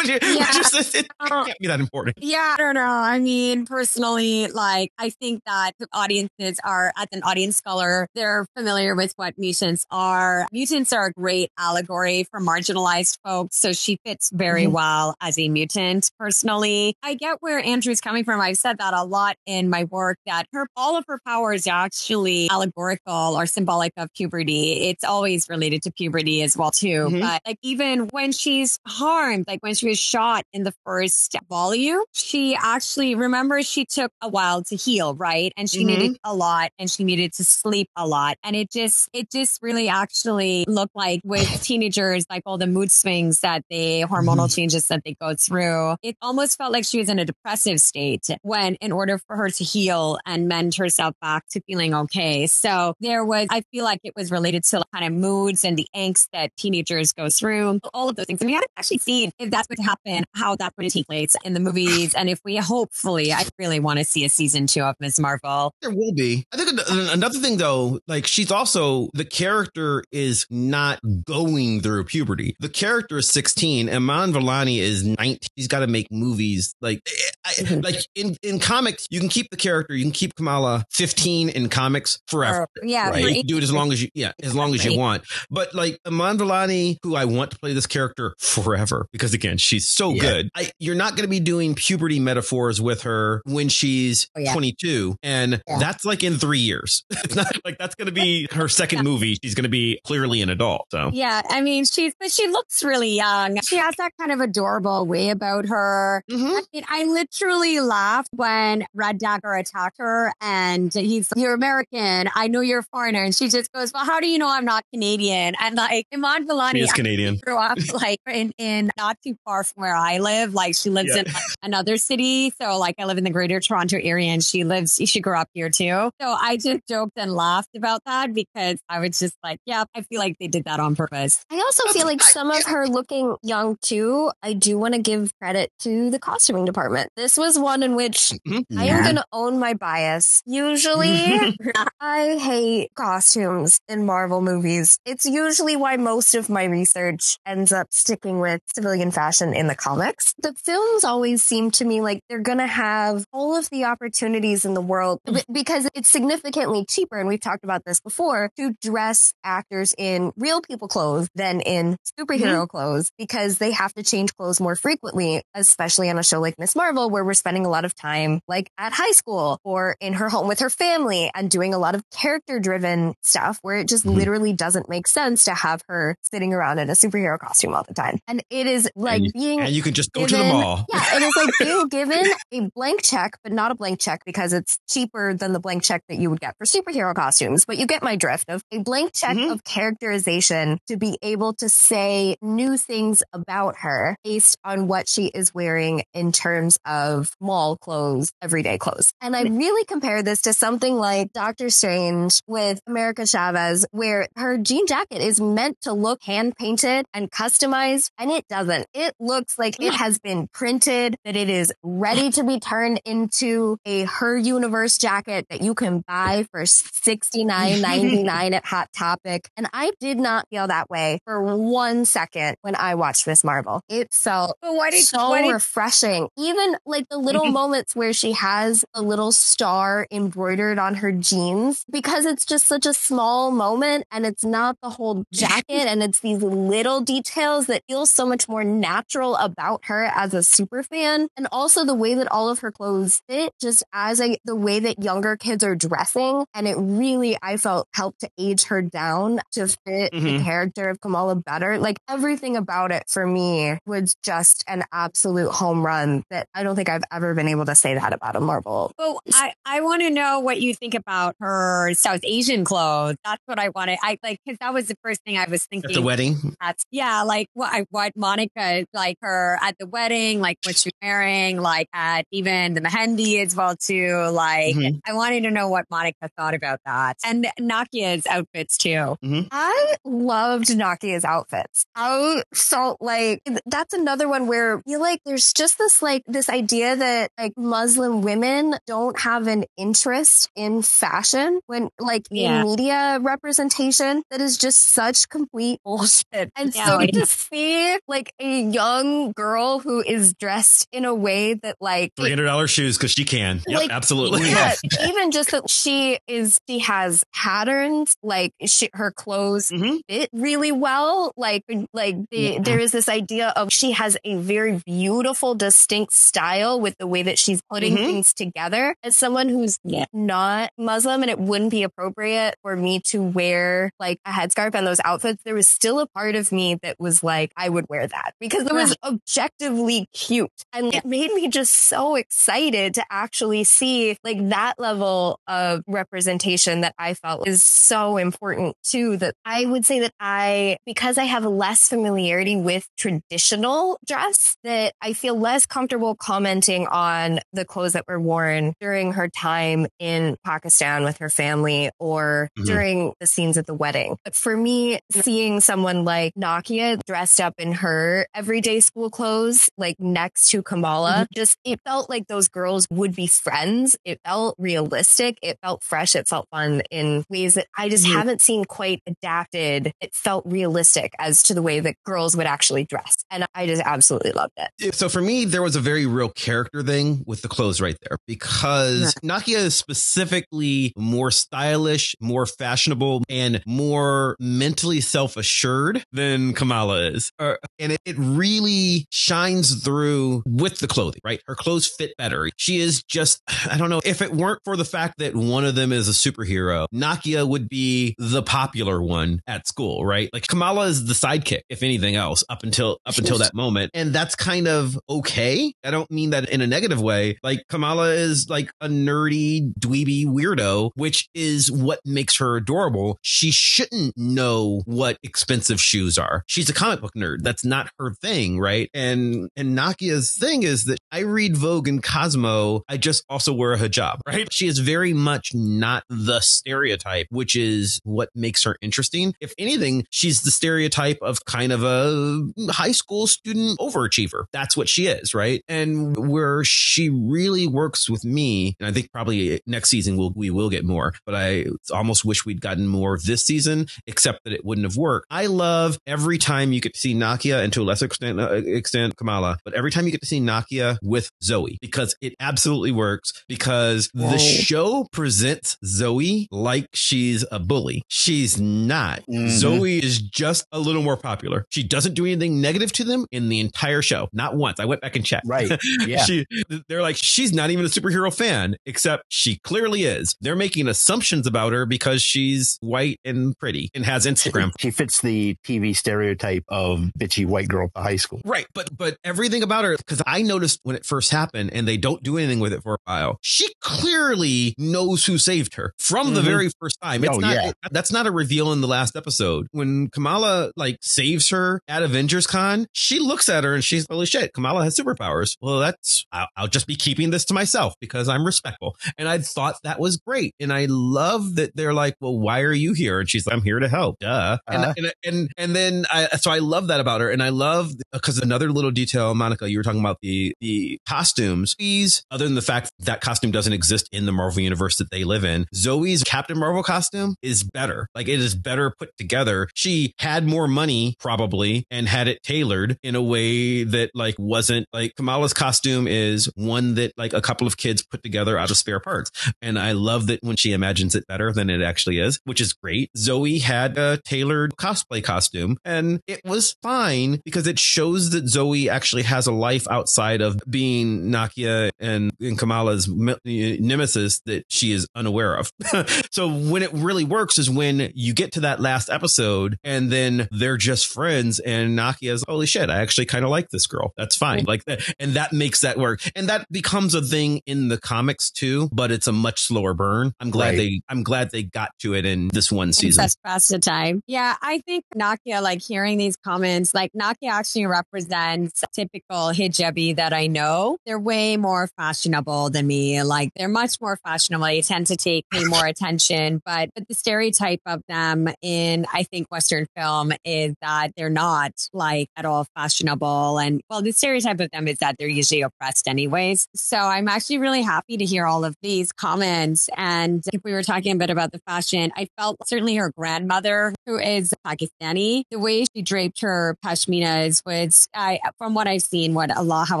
It, Yeah. just, it can't be that important. Yeah, I don't know. I mean, personally, like, I think that the audiences are, as an audience scholar, they're familiar with what mutants are. Mutants are a great allegory for marginalized folks. So she fits very Mm-hmm. well as a mutant. Personally, I get where Andrew's coming from. I've said that a lot in my work that her, all of her powers are actually allegorical or symbolic of puberty. It's always related to puberty as well, too. Mhm. But like, even when she's harmed, like when she was shot in the first volume, she actually remember she took a while to heal, right? And she Mhm. needed a lot and she needed to sleep a lot. And it just, it just really actually looked like with teenagers, like all the mood swings that they, hormonal changes that they go through, it almost felt like she was in a depressive state when, in order for her to heal and herself back to feeling okay. So there was, I feel like it was related to kind of moods and the angst that teenagers go through, all of those things. And we haven't actually seen if that's going to happen, how that's going to take place in the movies. And if we hopefully, I really want to see a season two of Ms. Marvel. There will be. I think another thing though, like she's also the character is not going through puberty. The character is 16 and Iman Vellani is 19. He's got to make movies. Like I, like in in comics, you can keep the character, you can keep Kamala 15 in comics forever. Or- yeah, Right. You can do it as long as you, yeah, as long as you want. But like Iman Vellani, who I want to play this character forever because again, she's so Yeah. good. I, you're not going to be doing puberty metaphors with her when she's Oh, yeah. 22, and Yeah. that's like in three years. It's not like that's going to be her second movie. She's going to be clearly an adult. So Yeah, I mean, she's but she looks really young. She has that kind of adorable way about her. Mhm. I mean, I literally laughed when Red Dagger attacked her, and he's, "You're American. I know you're a foreigner." And she just goes, "Well, how do you know I'm not Canadian?" And like Iman she Vellani is Canadian. grew up like in, in not too far from where I live. Like she lives Yeah. in another city. So like I live in the greater Toronto area and she lives, she grew up here too. So I just joked and laughed about that because I was just like, yeah, I feel like they did that on purpose. I also feel like some of her looking young too. I do want to give credit to the costuming department. This was one in which Mhm. I am going to own my bias. Usually, mm-hmm. I hate costumes in Marvel movies. It's usually why most of my research ends up sticking with civilian fashion in the comics. The films always seem to me like they're going to have all of the opportunities in the world b- mm. because it's significantly cheaper. And we've talked about this before to dress actors in real people clothes than in superhero mm-hmm. clothes because they have to change clothes more frequently, especially on a show like Ms. Marvel, where we're spending a lot of time like at high school or in her home with her family and doing a lot of character driven stuff where it just Mhm. literally doesn't make sense to have her sitting around in a superhero costume all the time. And it is like And you- being And you can just go to the mall. yeah, it is like being given a blank check, but not a blank check because it's cheaper than the blank check that you would get for superhero costumes. But you get my drift of a blank check Mhm. of characterization to be able to say new things about her based on what she is wearing in terms of mall clothes, everyday clothes. And I really compare this to something like Doctor Strange with America Chavez, where her jean jacket is meant to look hand painted and customized, and it doesn't. It looks like it has been printed, that it is ready to be turned into a Her Universe jacket that you can buy for $69.99 at Hot Topic. And I did not feel that way for one second when I watched Ms. Marvel. It felt But did, so did refreshing. Even like the little moments where she has a little star embroidered on her jeans because it's just such a small moment and it's not the whole jacket and it's these little details that feel so much more natural about her as a super fan. And also the way that all of her clothes fit just as a, the way that younger kids are dressing. And it really, I felt helped to age her down to fit the Mhm. character of Kamala better. Like everything about it for me was just an absolute home run that I don't think I've ever been able to say that about a Marvel. Well, I, I want to know what you think about her South Asian clothes. That's what I wanted. I like because that was the first thing I was thinking. At the wedding. That's yeah, like what I what Monica like her at the wedding, like what she's wearing, like at even the Mehendi as well too. Like Mhm. I wanted to know what Monica thought about that and Nakia's outfits too. I loved Nakia's outfits. I felt like that's another one where I feel like there's just this like this idea that like Muslim women don't have an interest in fashion when like Yeah. in media representation that is just such complete bullshit. And Yeah, so like- to see like a young girl who is dressed in a way that like Three hundred dollars shoes because she can. Yep, Like, absolutely. yeah, even just that she is she has patterns like she her clothes Mhm. fit really well like like the, Yeah. there is this idea of she has a very beautiful distinct style with the way that she's putting Mhm. things together as someone who's Yeah. not muslim and it wouldn't be appropriate for me to wear like a headscarf and those outfits there was still a part of me that was like i would wear that because it was objectively cute and it made me just so excited to actually see like that level of representation that I felt is so important too. That I would say that I, because I have less familiarity with traditional dress, that I feel less comfortable commenting on the clothes that were worn during her time in Pakistan with her family or Mhm. during the scenes at the wedding. But for me, seeing someone like Nakia dressed up in her everyday school clothes, like next to Kamala, just it felt like those girls would be friends. It felt realistic. It felt fresh. It felt fun in ways that I just Mhm. haven't seen quite adapted. It felt realistic as to the way that girls would actually dress. And I just absolutely loved it. So for me, there was a very real character thing with the clothes right there because Nakia is specifically more stylish, more fashionable, and more mentally self assured than Kamala is. Uh, and it, it really shines through with the clothing, right? Her clothes fit better. She is just, I don't know, if it weren't for the fact that one of them is a superhero, Nakia would be the popular one at school, right? Like Kamala is the sidekick, if anything else, up until up until that moment. And that's kind of okay. I don't mean that in a negative way. Like Kamala is like a nerdy, dweeby weirdo, which is what makes her adorable. She shouldn't know what expensive shoes are. She's a comic book nerd. That's not her thing, right? And and Nakia's thing is that I read Vogue and Cosmo. I just also wear a hijab, right? She is very much not the stereotype, which is what makes her interesting. If anything, she's the stereotype of kind of a high school student overachiever. That's what she is, right? And where she really works with me, and I think probably next season we'll, we will get more, but I almost wish we'd gotten more this season, except that it wouldn't have worked. I love every time you get to see Nakia and to a lesser extent, uh, extent Kamala, but every time you get to see Nakia with Zoe because it absolutely works because Whoa. the show presents Zoe like she's a bully. She's not. Mm-hmm. Zoe is just a little more popular. She doesn't do anything negative to them in the entire show. Not once. I went back and checked. Right. Yeah. she, they're like, she's not even a superhero fan, except she clearly is. They're making assumptions about her because she's white and pretty and has Instagram. She fits the TV stereotype of bitchy white girl at high school. Right. But, but everything about her, because I noticed when it first happened and they don't do anything with it for a while, she clearly knows who saved her from mm-hmm. the very first time. It's oh, not, yeah. that's not a reveal in the last episode. When Kamala like saves her at Avengers Con, she looks at her and she's, holy shit, Kamala has superpowers. Well, that's, I'll, I'll just be keeping this to myself because I'm respectful. And I thought that was great. And I love that they're like, well, why are you here? And she's like, I'm here to help. Duh. Uh-huh. And, and, and, and, then I, so I love that about her. And I love because another little detail, Monica, you were talking about the, the costumes. These, other than the fact that, that costume doesn't exist in the Marvel universe that they live in, Zoe's Captain Marvel costume is better. Like it is better put together. She had more money probably and had it tailored in a way that like wasn't like Kamala's costume is one that like a couple of kids put together out of spare parts. And I love that when she imagines it better than it actually is, which is great. Zoe had a tailored cosplay costume and it was fine because it shows that Zoe actually has a life outside of being Nakia and, and Kamala's uh, nemesis that she is unaware of. so when it really works is when you get to that last episode and then they're just friends and Nakia's, holy shit, I actually kind of like this girl. That's fine. Like that. And that makes that work. And that becomes a thing in the comics too, but it's a much slower burn. I'm glad right. they, I'm glad they got to it in this one season. That's fast of time. Yeah. I think Nakia, like hearing these comments, like Nakia actually represents typical hijabi that I know. They're way more fashionable than me. Like they're much more fashionable. They tend to take me more attention, but, but the stereotype of them in, I think, Western film is that they're not like at all fashionable. And well, the stereotype of them is that they're usually oppressed anyways. So I'm actually really happy to hear all of these comments. And if we were talking a bit about the fashion, I felt certainly her grandmother, who is Pakistani, the way she draped her pashminas was, I, from what I've seen, what a lot, how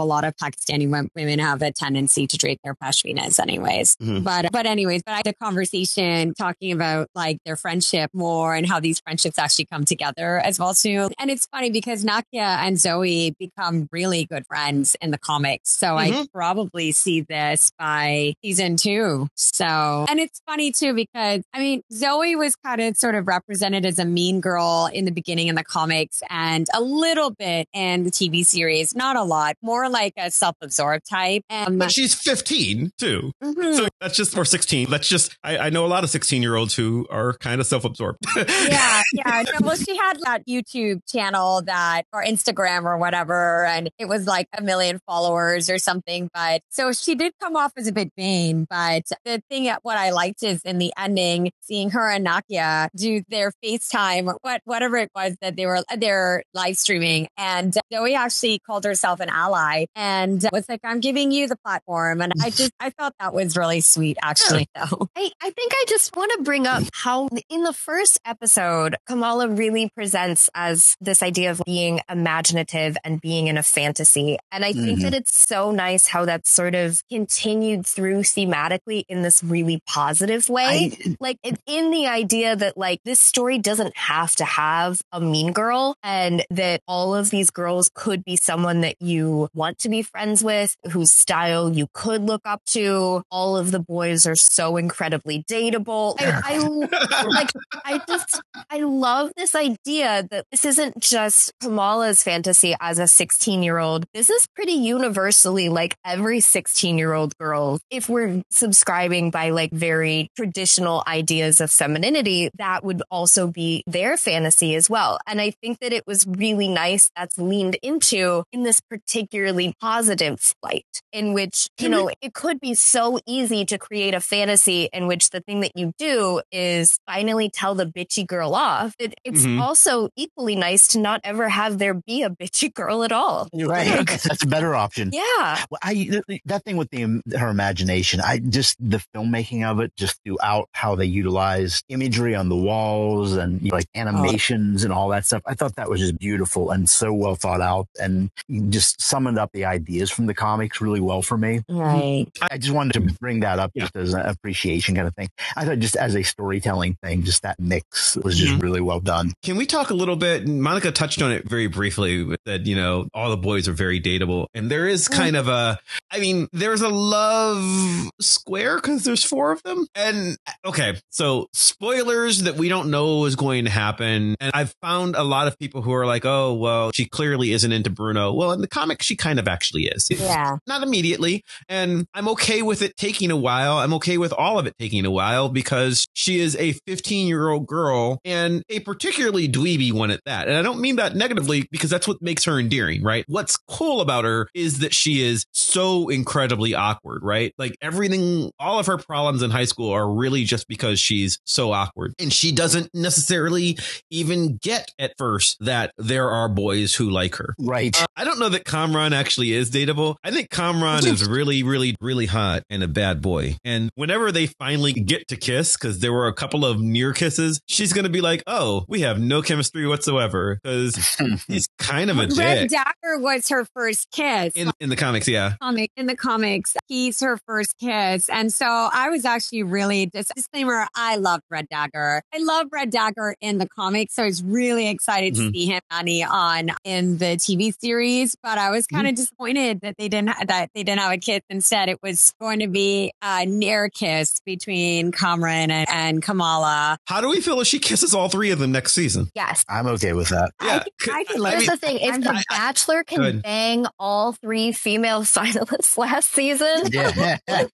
a lot of Pakistani women have a tendency to drape their pashminas anyways. Mm-hmm. But, but anyways, but I had a conversation talking about like their friendship more and how these friendships actually come together as well too. And it's funny because Nakia and Zoe become really good friends in the comics. So mm-hmm. I probably see this by season two. So, and it's funny too because I mean, Zoe was kind of sort of represented as a mean girl in the beginning in the comics and a little bit in the TV series, not a lot, more like a self-absorbed type. And but she's 15 too. Mm-hmm. So that's just, or 16. That's just, I, I know a lot of 16 year olds who are kind of self-absorbed. yeah. Yeah. No, well, she had that YouTube channel that, or Instagram or whatever, and it was like a million followers or something. But so she did come off as a bit vain. But the thing, that what I liked is in the ending, seeing her and Nakia do their FaceTime or what, whatever it was that they were, they're live streaming. And Zoe actually called herself an ally and was like, I'm giving you the platform. And I just, I thought that was really sweet, actually, though. I, I think I just want to bring up how in the first episode, Kamala really presents as this idea of being imaginative and being in a fantasy. And I think mm-hmm. that it's so nice how that's sort of continued through thematically in this really positive way. I, like in the idea that like this story doesn't have to have a mean girl and that all of these girls could be someone that you want to be friends with, whose style you could look up to. All of the boys are so incredibly dateable. I, I like I just I love this idea that this isn't just Kamala's fantasy as a 16 year old. This is pretty universally like every 16 year old girl. If we're subscribing by like very traditional ideas of femininity, that would also be their fantasy as well. And I think that it was really nice that's leaned into in this particularly positive light in which, you know, it could be so easy to create a fantasy in which the thing that you do is finally tell the bitchy girl off. It, it's Mhm. also equally nice to not ever have there be a bitchy girl at all. you're right. That's a better option. Yeah. Well, I that thing with the her imagination, I just the filmmaking of it, just throughout how they utilize imagery on the walls and you know, like animations and all that stuff. I thought that was just beautiful and so well thought out, and just summoned up the ideas from the comics really well for me. Right. I just wanted to bring that up just as an appreciation kind of thing. I thought just as a storytelling thing, just that mix was just Mhm. really well done. Can we talk a little bit? Monica touched on it very briefly with that, you know, all the boys are very dateable. And there is kind of a, I mean, there's a love square because there's four of them. And okay, so spoilers that we don't know is going to happen. And I've found a lot of people who are like, oh, well, she clearly isn't into Bruno. Well, in the comic, she kind of actually is. Yeah. Not immediately. And I'm okay with it taking a while. I'm okay with all of it taking a while because she is a 15 year old girl and a particularly dweeby one at that. And I don't mean that negatively because that's what makes her endearing, right? What's cool about her is that she is so incredibly awkward, right? Like everything, all of her problems in high school are really just because she's so awkward. And she doesn't necessarily even get at first that there are boys who like her. Right. Uh, I don't know that Kamran actually is dateable. I think Kamran is really, really, really hot and a bad boy. And whenever they finally get to kiss, because there were a couple of near kisses, she's going to be like, oh, we have no chemistry whatsoever because he's kind of a Red dick. Dagger was her first kiss. In, in the comics, yeah. comic in the comics, he's her first kiss. And so I was actually really dis- disclaimer. I loved Red Dagger. I love Red Dagger in the comics. So I was really excited Mhm. to see him Annie on in the TV series. But I was kind of disappointed that they didn't that they didn't have a kiss. Instead, it was going to be a near kiss between Kamran and, and Kamala. How do we feel if she kisses all three of them next season? Yes. I'm okay with that. Yeah. I could I Here's mean, the thing: if I'm- the I- I- Bachelor can bang all three female finalists last season, Yeah.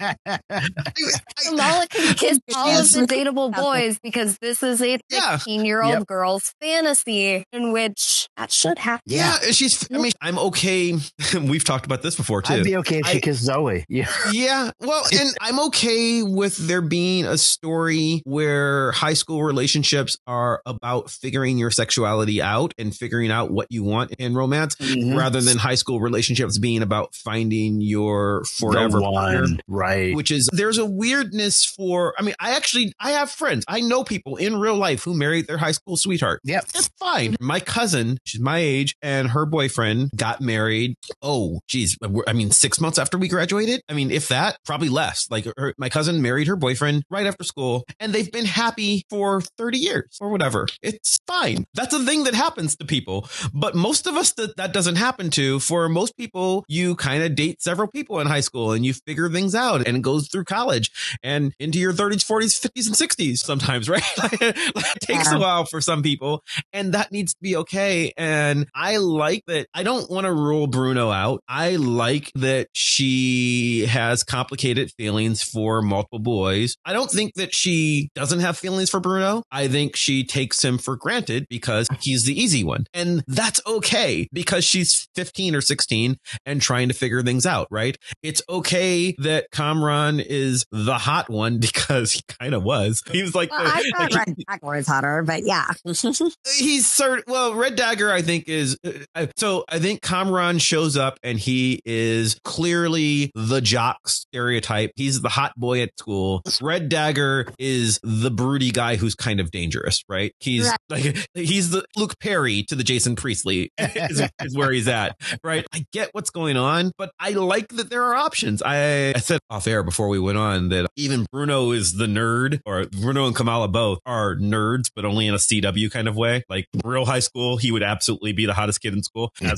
Kamala can kiss all of the dateable boys because this is a Yeah. 16 year old Yep. girl's fantasy in which that should happen. yeah. she's, I mean, I'm okay. We've talked about this before too. I'd be okay if she I- kissed Zoe. Yeah. Yeah. Well, and I'm okay with there being a story where high school relationships are about figuring your sexuality out and figuring out what you want in romance Mhm. rather than high school relationships being about finding your forever one. Right. Which is there's a weirdness for I mean I actually I have friends I know people in real life who married their high school sweetheart Yep. that's fine. My cousin, she's my age, and her boyfriend got married. Oh, geez. I mean, six months after we graduated. I mean, if that, probably less. Like her, my cousin married her boyfriend right after school, and they've been happy for 30 years or whatever. It's fine. That's a thing that happens to people. But most of us that that doesn't happen to. For most people, you kind of date several people in high school and you figure things out and it goes through college and into your 30s, 40s, 50s, and 60s sometimes, right? it takes a while for some people and that needs to be okay. And I like that. I don't want to rule Bruno out. I like that she has complicated feelings for multiple boys. I don't think that she doesn't have feelings for Bruno. I think she takes him for granted because he's the easy one. And that's okay because she's 15 or 16 and trying to figure things out, right? It's okay that Kamran is the hot one because he kind of was. He was like, Well, the- I like, thought Red Dagger was hotter, but yeah. he's sort well, Red Dagger, I think is uh, so. I think Kamran shows up and he is clearly the jock stereotype. He's the hot boy at school. Red Dagger is the broody guy who's kind of dangerous, right? He's Right. like he's the Luke Perry to the Jason Priestley is, is where he's at, right? I get what's going on, but I like that there are options. I, I said off air before we went on that even Bruno is the nerd, or Bruno and Kamala both are nerds, but only in a CW kind of way. Like real high school, he would absolutely be the hottest kid in school.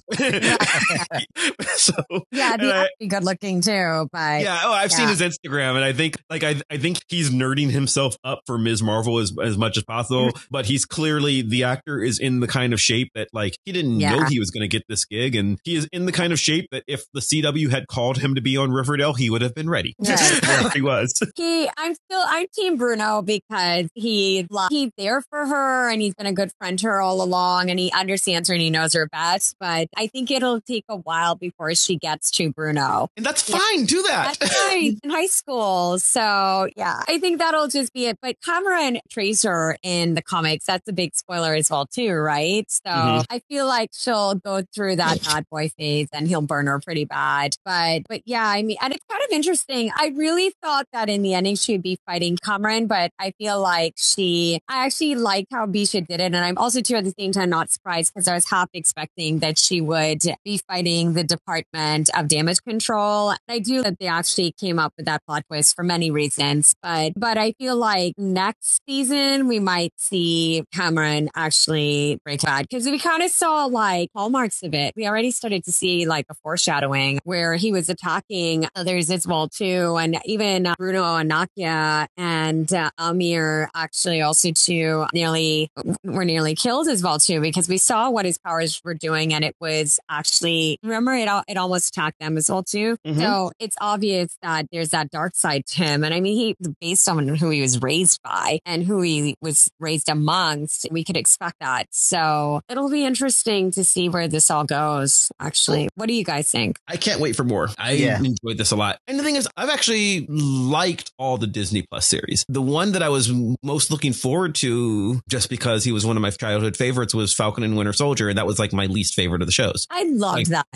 So Yeah, and the I- good looking too, but yeah. Oh, I've seen his Instagram, and I think like I I think he's nerding himself up for Ms. Marvel as as much as possible. Mm-hmm. But he's clearly the actor is in the kind of shape that like he didn't know he was going to get this gig, and he is in the kind of shape that if the CW had called him to be on Riverdale, he would have been ready. Right. He was. he I'm still I'm team Bruno because he he's there for her and he's been a good friend to her all along and he understands her and he knows her best. But I think it'll take a while before she gets to Bruno. And that's fine. Do that. That's right. In high school. So yeah, I think that'll just be it. But Kamran Tracer in the comics, that's a big spoiler as well, too, right? So Mhm. I feel like she'll go through that bad boy phase and he'll burn her pretty bad. But but yeah, I mean, and it's kind of interesting. I really thought that in the ending she'd be fighting Kamran, but I feel like she I actually liked how Bisha did it. And I'm also too at the same time not surprised because I was half expecting that she would be fighting the Department of Damage Control. I do that they actually came up with that plot twist for many reasons, but but I feel like next season we might see Kamran actually break bad because we kind of saw like hallmarks of it. We already started to see like a foreshadowing where he was attacking others as well too, and even uh, Bruno and Nakia and uh, Amir actually also too nearly were nearly killed as well too because we saw what his powers were doing and it was actually remember it it almost attacked them as well too. Mhm. So it's obvious that there's that dark side to him, and I mean he based on who he was raised by and who he was raised amongst, we could expect that. So it'll be interesting to see where this all goes. Actually, what do you guys think? I can't wait for more. I Yeah. enjoyed this a lot. And the thing is, I've actually liked all the Disney Plus series. The one that I was most looking forward to, just because he was one of my childhood favorites, was Falcon and Winter Soldier, and that was like my least favorite of the shows. I loved that.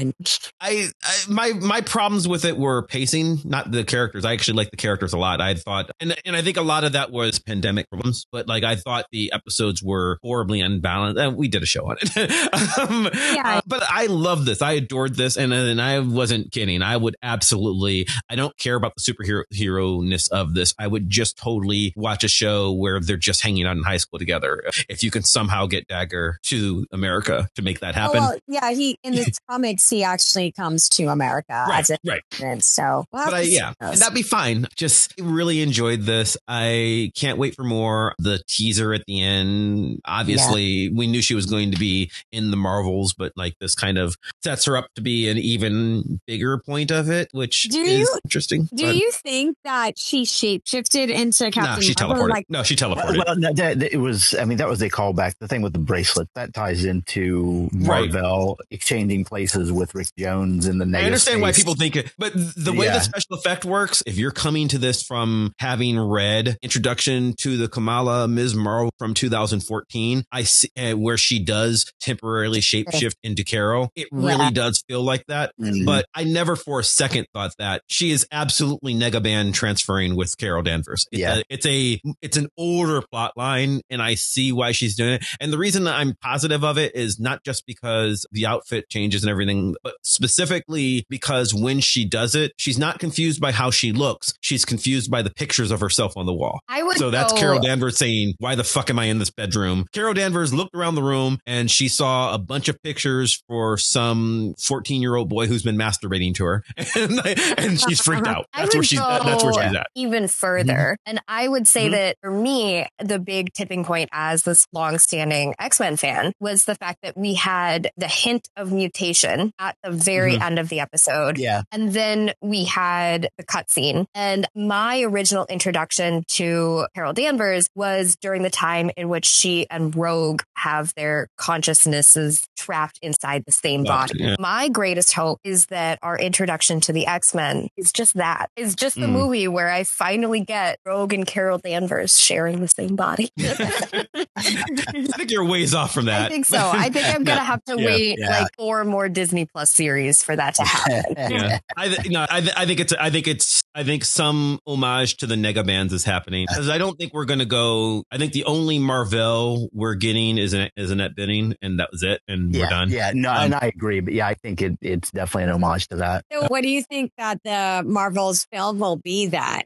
I, I my my problems with it were pacing, not the characters. I actually like the characters a lot. I thought, and and I think a lot of that was pandemic problems. But like I thought the episodes were horribly unbalanced. And we did a show on it. um, Yeah. uh, but I love this. I adored this, and and I wasn't kidding. I would absolutely. I don't care about the superhero hero ness of this. I would just totally watch a show where they're just hanging out in high school together. If you can somehow get Dagger to America to make that happen. Oh, well, yeah, he in the comics he actually comes to America Right, as a right. So, we'll but I, yeah, that'd be fine. Just really enjoyed this. I can't wait for more. The teaser at the end, obviously, we knew she was going to be in the Marvels, but like this kind of sets her up to be an even bigger point of it, which Do is you- interesting. Do But- you think that she shapeshifted into Captain no, she Marvel? teleported. Like, no, she teleported. Well, no, that, that- it was. I mean, that was a callback. The thing with the bracelet that ties into Right. Mar-Vell exchanging places with Rick Jones in the. Next. I negative understand why people think it, but the way Yeah. the special effect works, if you're coming to this from having read Introduction to the Kamala Ms. Marvel from 2014, I see uh, where she does temporarily shapeshift into Carol. It really Yeah. does feel like that. Mhm. But I never for a second thought that she is absolutely Negaban transferring with Carol Danvers. It's Yeah. a, it's a it's an older plot line, and I see why she's doing it. And the reason that I'm positive of it is not just because the outfit changes and everything, but specifically because when she does it, she's not confused by how she looks. She's confused by the pictures of herself on the wall. I would So that's go- Carol Danvers saying, Why the fuck am I in this bedroom? Carol Danvers looked around the room and she saw a bunch of pictures for some 14 year old boy who's been masturbating to her. And, and she's freaked out. That's where she's, that's where she's at. even further. And I would say Mhm. that for me, the big tipping point as this longstanding X-Men fan was the fact that we had the hint of mutation at the very Mhm. end of the episode. Yeah. And then we had the cutscene. And my original introduction to Carol Danvers was during the time in which she and Rogue have their consciousnesses trapped inside the same body. yeah. My greatest hope is that our introduction to the X-Men is just that. Is just the Mm. movie where I finally get Rogue and Carol Danvers sharing the same body. I think you're ways off from that. I think so. I think I'm gonna have to Yeah. wait Yeah. like four more Disney Plus series for that to happen. yeah. I th- no, I, th- I think it's I think it's I think some homage to the Nega bands is happening because I don't think we're gonna go. I think the only Mar-Vell we're getting is an is Annette Bening, and that was it, and yeah, we're done. Yeah, no, Um, and I agree. But yeah, I think it, it's definitely an homage to that. So what do you think that the Marvel's film will be that?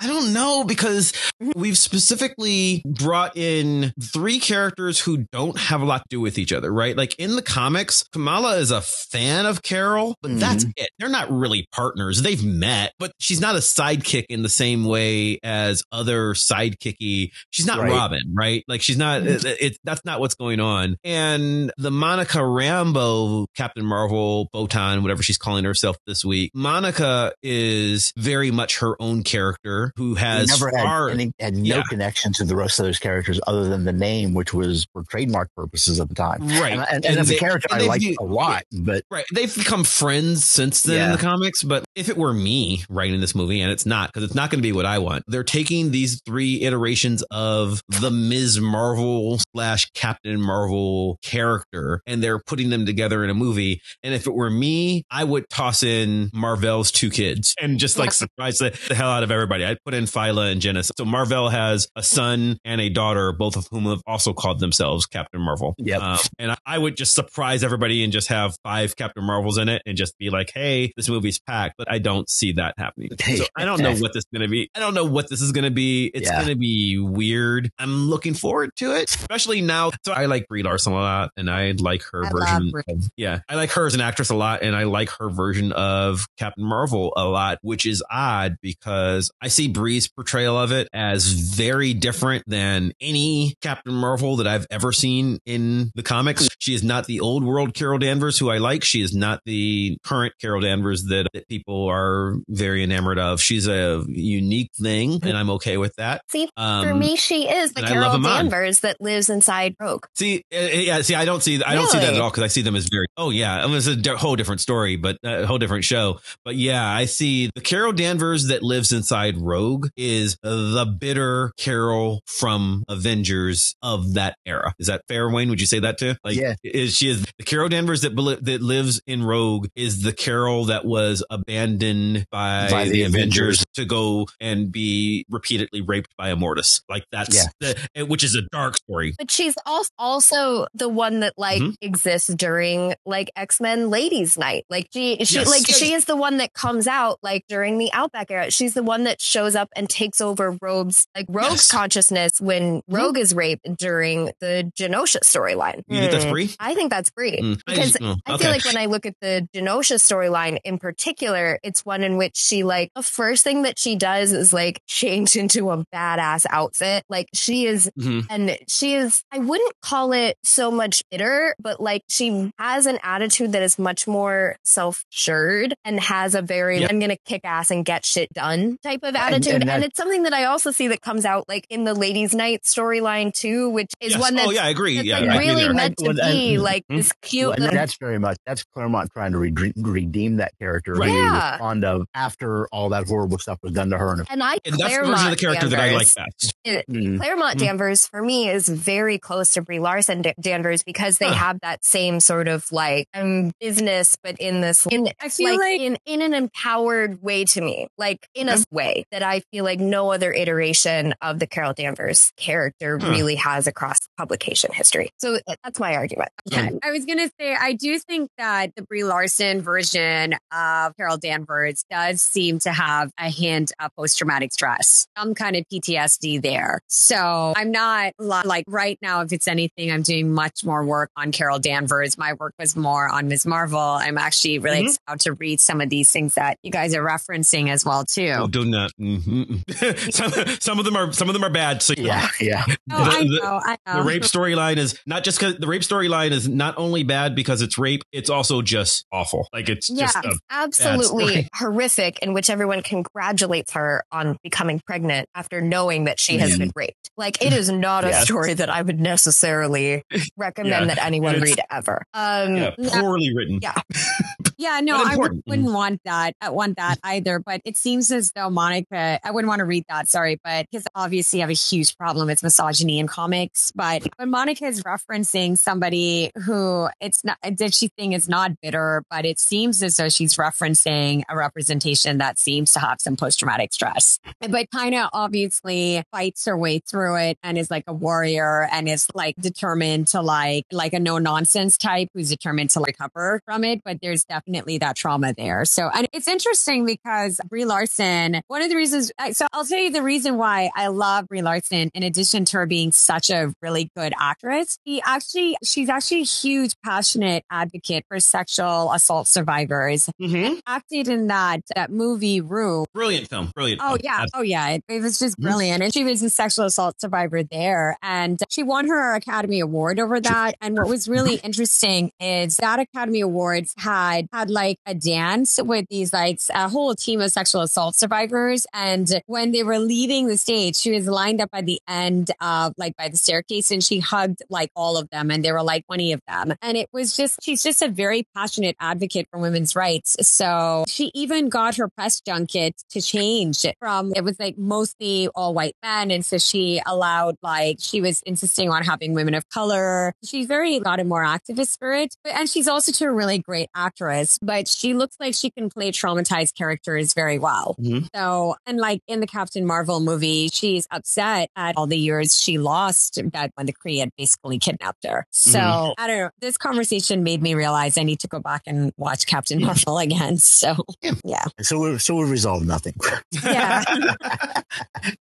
I don't know because we've specifically brought in three characters who don't have a lot to do with each other, right? Like in the comics, Kamala is a fan of Carol, but mm-hmm. that's it. They're not really partners. They've met, but she's not a sidekick in the same way as other sidekicky. She's not Right. Robin, right? Like she's not. Mm-hmm. It, it- that's not what's going on. And the Monica Rambeau, Captain Marvel, Photon, whatever she's calling herself this week, Monica is very much her own character who has never had, far. any, had no Yeah. connection to the rest of those characters other than the name, which was for trademark purposes at the time. Right. And, and, and, And as they- a character, I liked a lot, but Right. They've become friends since then in the comics. But if it were me writing this movie, and it's not, because it's not going to be what I want, they're taking these three iterations of the Ms. Marvel slash Captain Marvel character and they're putting them together in a movie. And if it were me, I would toss in Mar-Vell's two kids and just like surprise the, the hell out of everybody. I'd put in Phyla and Genesis. So Mar-Vell has a son and a daughter, both of whom have also called themselves Captain Marvel. Yep. Um, and I, I would just surprise everybody and just have five Captain Marvels in it and just be like, hey, this movie's packed. But I don't see that happening. So I don't know what this is going to be. I don't know what this is going to be. It's Yeah. going to be weird. I'm looking forward to it, especially now. So I like Brie Larson a lot and I like her I version. Of, yeah. I like her as an actress a lot and I like her version of Captain Marvel a lot, which is odd because I see Brie's portrayal of it as very different than any Captain Marvel that I've ever seen in the comics. She is not the old world Carol Danvers who I like. She is not the current Carol Danvers that, that people are very enamored of. She's a unique thing and I'm okay with that. See, Um, for me, she is the I Carol. Danvers that lives inside Rogue. See, uh, yeah, see, I don't see, I don't see that at all because I see them as very. Oh yeah, it was a di- whole different story, but uh, a whole different show. But yeah, I see the Carol Danvers that lives inside Rogue is the bitter Carol from Avengers of that era. Is that fair, Wayne? Would you say that too? Like, Yeah. is she is the Carol Danvers that that lives in Rogue is the Carol that was abandoned by, By the, the Avengers to go and be repeatedly raped by Immortus. Like that's Yeah. the, which is a dark story. But she's also also the one that like Mhm. exists during like X Men Ladies Night. Like she she Yes. like she is the one that comes out like during the Outback era. She's the one that shows up and takes over Rogue's like Rogue's Yes. consciousness when Rogue is raped during the Genosha storyline. You think that's Hmm. Brie? I think that's Brie Mm. I because just- oh, I feel like when I look at the Genosha storyline in particular, it's one in which she like the first thing that she does is like change into a badass outfit. Like she is Mhm. and she is I wouldn't call it so much bitter, but like she has an attitude that is much more self-assured and has a very Yeah. I'm gonna kick ass and get shit done type of attitude. and And, that- it's something that I also see that comes out like in the ladies' night storyline too, which is Yes. one that's oh yeah, I agree. that's yeah, like I really there. meant to And- and- be like Mhm. this cute and that's very much that's Claremont trying to re- redeem that character Right. who he was Yeah. fond of after all that horrible stuff was done to her. And and I and that's the Claremont version of the character that I like Danvers- best. Mm. Claremont Mhm. Danvers for me is very close to Brie Larson Da- Danvers because they Huh. have that same sort of like um, business, but in this in I feel like, like- in in an empowered way to me, like in a Yeah. way that I feel like no other iteration of the Carol Danvers character Huh. really has across publication history. So uh, that's my argument. Yeah, I was gonna say I do think that the Brie Larson version of Carol Danvers does seem to have a hint of post traumatic stress, some kind of PTSD there. So I'm not like right now. If it's anything, I'm doing much more work on Carol Danvers. My work was more on Ms. Marvel. I'm actually really Mhm. excited to read some of these things that you guys are referencing as well too. Oh, do not. mhm. some, some of them are some of them are bad. So Yeah, yeah. Oh, the- I the- know, I know. the rape storyline is not just because the rape storyline is not only bad because it's rape, it's also just awful. Like it's Yeah, just a, it's absolutely story. horrific in which everyone congratulates her on becoming pregnant after knowing that she has been raped. Like it is not a Yes. story that I would necessarily recommend Yeah. that anyone read ever. Um yeah, poorly written. Yeah. Yeah, no, I would, not want that. I want that either. But it seems as though Monica, I wouldn't want to read that. Sorry, but because obviously I have a huge problem with misogyny in comics. But when Monica is referencing somebody who it's not uh, that she thing is not bitter, but it seems as though she's referencing a representation that seems to have some post traumatic stress, but kind of obviously fights her way through it and is like a warrior and is like determined to like like a no nonsense type who's determined to recover from it. But there's definitely that trauma there. So and it's interesting because Brie Larson, one of the reasons. So I'll tell you the reason why I love Brie Larson. In addition to her being such a really good actress, she actually she's actually a huge passionate advocate for sexual assault survivors. Mhm. Acted in that that movie Room Brilliant film. Brilliant. Oh film. yeah, oh yeah. It, it was just Mhm. brilliant, and she was a sexual assault survivor there, and she won her Academy Award over that. And what was really interesting is that Academy Awards had had like a dance with these like a whole team of sexual assault survivors, and when they were leaving the stage, she was lined up at the end of like by the staircase, and she hugged like all of them, and there were like twenty of them, and it was just she's just a very passionate advocate for women's rights. So she even got her press junket to change from it was like mostly all white men. And so she allowed like she was insisting on having women of color. She's very got a more activist spirit. And she's also a really great actress. But she looks like she can play traumatized characters very well. Mhm. So and like in the Captain Marvel movie, she's upset at all the years she lost that when the Kree had basically kidnapped her. So Mhm. I don't know. This conversation made me realize I need to go back and watch Captain Marvel again. So Yeah. yeah. So we so we resolved nothing. Yeah.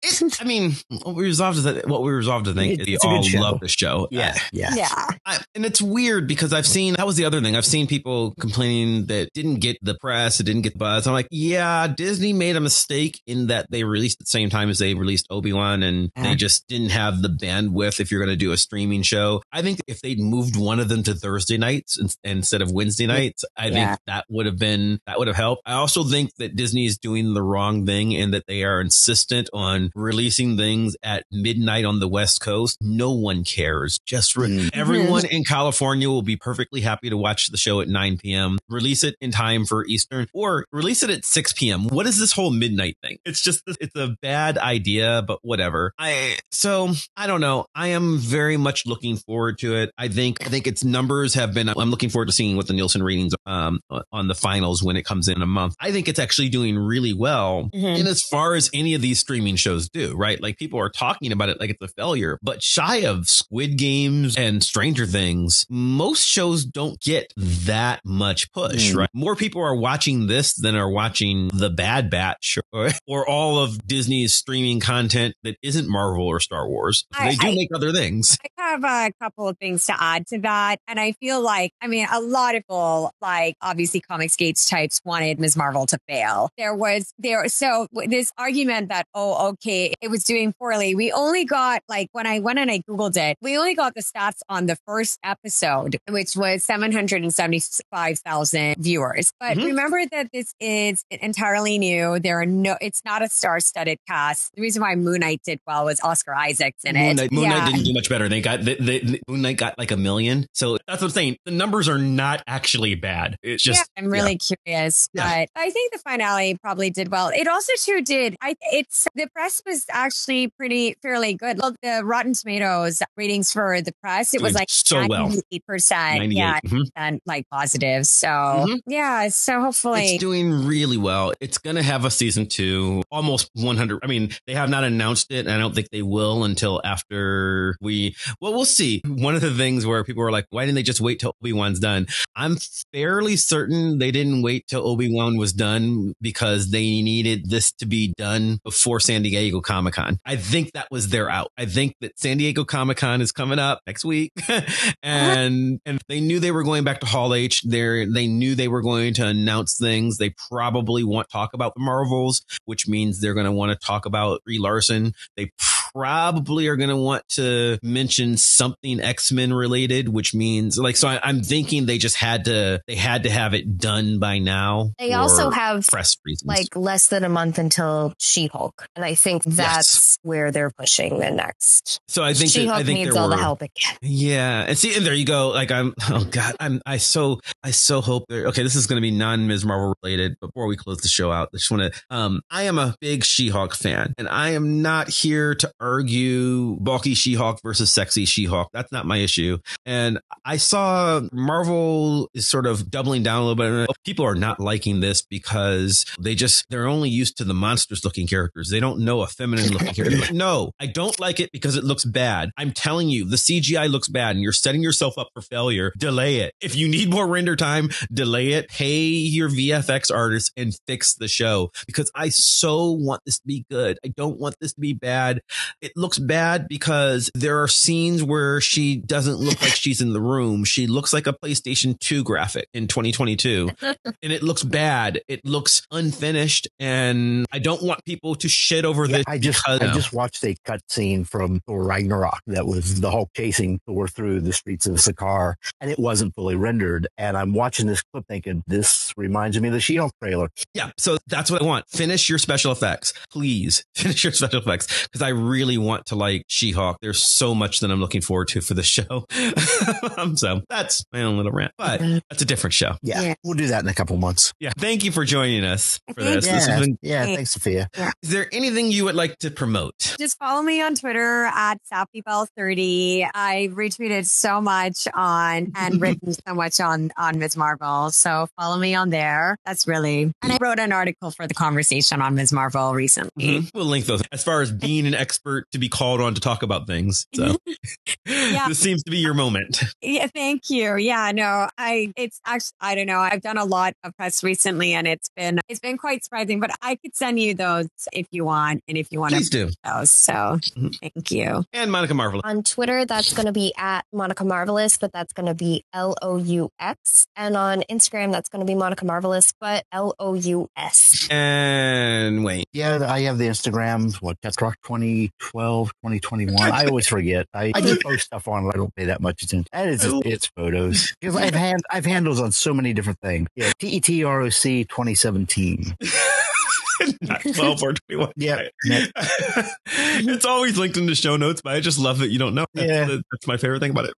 It, I mean, what we resolved is that what we resolved to think is we It's a good all show. love the show. yeah, yeah. Yeah. I, and it's weird because I've seen that was the other thing. I've seen people complaining that didn't get the press, it didn't get the buzz. I'm like, yeah, Disney made a mistake in that they released at the same time as they released Obi Wan, and Yeah. they just didn't have the bandwidth if you're going to do a streaming show. I think if they'd moved one of them to Thursday nights instead of Wednesday nights, I Yeah. think that would have been that would have helped. I also think that Disney is doing the wrong thing in that they are insistent on releasing things at midnight on the West Coast. No one cares. Just re- Mm. everyone in California will be perfectly happy to watch the show at 9 p.m. Release it in time for Eastern or release it at 6 p.m. What is this whole midnight thing? It's just, it's a bad idea, but whatever. I, so I don't know. I am very much looking forward to it. I think, I think its numbers have been, I'm looking forward to seeing what the Nielsen ratings, um, on the finals when it comes in a month. I think it's actually doing really well Mhm. in as far as any of these streaming shows do, right? Like people are talking about it like it's a failure, but shy of Squid Games and Stranger Things, most shows don't get that much push, Mm. right? More people are watching this than are watching The Bad Batch or, or all of Disney's streaming content that isn't Marvel or Star Wars. I- they do I- make other things. I have a couple of things to add to that. And I feel like, I mean, a lot of people, like obviously Comics Gates types wanted Ms. Marvel to fail. There was there, so this argument that, oh, okay, it was doing poorly. We only got like when I went and I Googled it, we only got the stats on the first episode, which was 775,000 viewers. But Mhm. remember that this is entirely new. There are no, it's not a star studded cast. The reason why Moon Knight did well was Oscar Isaac's in it. Moon Knight, Moon Yeah. Knight didn't do much better. They got they, they, Moon Knight got like a million. So that's what I'm saying. The numbers are not actually bad. It's just yeah, I'm really curious, Yeah. but I think the finale probably did well. It also too did. I it's the press was actually pretty fairly good. Look, the Rotten Tomatoes ratings for the press, it was like so well. eight percent, 98. yeah, Mhm. and like positive. So Mhm. yeah, so hopefully, It's doing really well. It's going to have a season two, almost 100. I mean, they have not announced it, and I don't think they will until after we. Well, we'll see. One of the things where people were like, "Why didn't they just wait till Obi Wan's done?" I'm fairly certain they didn't wait till Obi Wan was done because they needed this to be done before San Diego Comic Con. I think that was their out. I think that San Diego Comic Con is coming up next week, and and they knew they were going back to Hall H. There, they knew they were going to announce things. They probably want to talk about the Marvels, which means they're going to want to talk about Brie Larson. They probably are going to want to mention something X Men related, which means like so. I, am thinking they just had to they had to have it done by now. They also have press reasons, like less than a month until She Hulk, and I think that's yes. where they're pushing the next. So I think She Hulk needs all were, the help it can. Yeah, and see, and there you go. Like I'm, oh god, I'm, I so, I so hope. Okay, this is going to be non Ms. Marvel related. Before we close the show out, I just want to. Um, I am a big She Hulk fan, and I am not here to argue bulky She Hulk versus sexy She Hulk. That's not my issue. And I saw Marvel is sort of doubling down a little bit. People are not liking this because they just they're only used to the monstrous looking characters. They don't know a feminine looking character. no, I don't like it because it looks bad. I'm telling you, the CGI looks bad, and you're setting yourself up for failure. Delay it. If you need more render time, delay it. Pay your VFX artists and fix the show because I so want this to be good. I don't want this to be bad. It looks bad because there are scenes where she doesn't look like she's in the room. She looks like a PlayStation 2 graphic in 2022 and it looks bad. It looks unfinished and I don't want people to shit over yeah, this. I just, because, I just watched a cutscene from Thor Ragnarok that was the Hulk chasing Thor through the streets of Sakaar and it wasn't fully rendered. And I'm watching this clip thinking this reminds me of the She-Hulk trailer. Yeah. So that's what I want. Finish your special effects. Please finish your special effects because I really want to like She-Hulk. There's so much that I'm looking forward to for the show. Um, so that's my own little rant, but that's a different show. Yeah, yeah. We'll do that in a couple months. Yeah. Thank you for joining us for this. Yeah, this been, yeah thanks, Sophia. Yeah. Is there anything you would like to promote? Just follow me on Twitter at SappyBell30. I retweeted so much on and written so much on on Ms. Marvel. So follow me on there. That's really and I wrote an article for the conversation on Ms. Marvel recently. Mm-hmm. We'll link those as far as being an expert to be called on to talk about things. So yeah. this seems to be your moment. Yeah, thank you. Yeah, no, I it's actually I don't know. I've done a lot of press recently and it's been it's been quite surprising, but I could send you those if you want and if you want Please to do those. So mm-hmm. thank you. And Monica Marvelous. On Twitter, that's gonna be at Monica Marvelous, but that's gonna be L O U X. And on Instagram, that's gonna be Monica Marvelous, but L O U S. And wait. Yeah, I have the Instagram, what, Tech Rock 2012, 2021. I always forget. I, I just post stuff on, I don't pay that much attention. That is just, oh. it's photos. Because I've, hand, I've handles on so many different things. Yeah, TETROC 2017. not 12 or 21. Yeah. it's always linked in the show notes, but I just love that you don't know. That's, yeah. that's my favorite thing about it.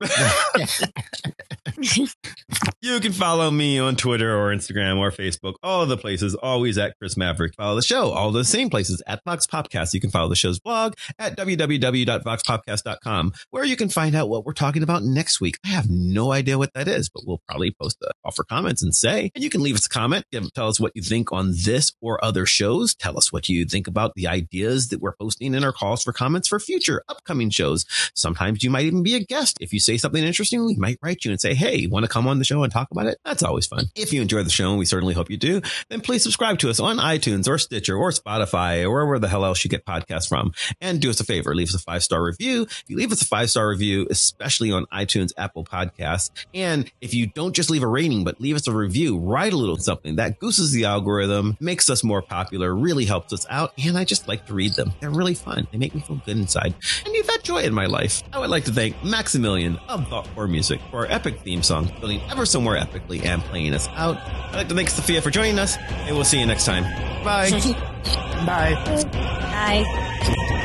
you can follow me on Twitter or Instagram or Facebook, all of the places, always at Chris Maverick. Follow the show, all the same places at Vox Popcast. You can follow the show's blog at www.voxpopcast.com, where you can find out what we're talking about next week. I have no idea what that is, but we'll probably post a offer comments and say, and you can leave us a comment, tell us what you think on this or other shows. Tell us what you think about the ideas that we're posting in our calls for comments for future upcoming shows. Sometimes you might even be a guest. If you say something interesting, we might write you and say, Hey, want to come on the show and talk about it? That's always fun. If you enjoy the show, and we certainly hope you do, then please subscribe to us on iTunes or Stitcher or Spotify or wherever the hell else you get podcasts from. And do us a favor, leave us a five star review. If you leave us a five star review, especially on iTunes, Apple Podcasts, and if you don't just leave a rating, but leave us a review, write a little something that gooses the algorithm, makes us more popular, really helps us out. And I just like to read them. They're really fun. They make me feel good inside. And you've had joy in my life. I would like to thank Maximilian of Thought Core Music for our epic theme song, building ever so more epically and playing us out. I'd like to thank Sophia for joining us, and we'll see you next time. Bye. Bye. Bye.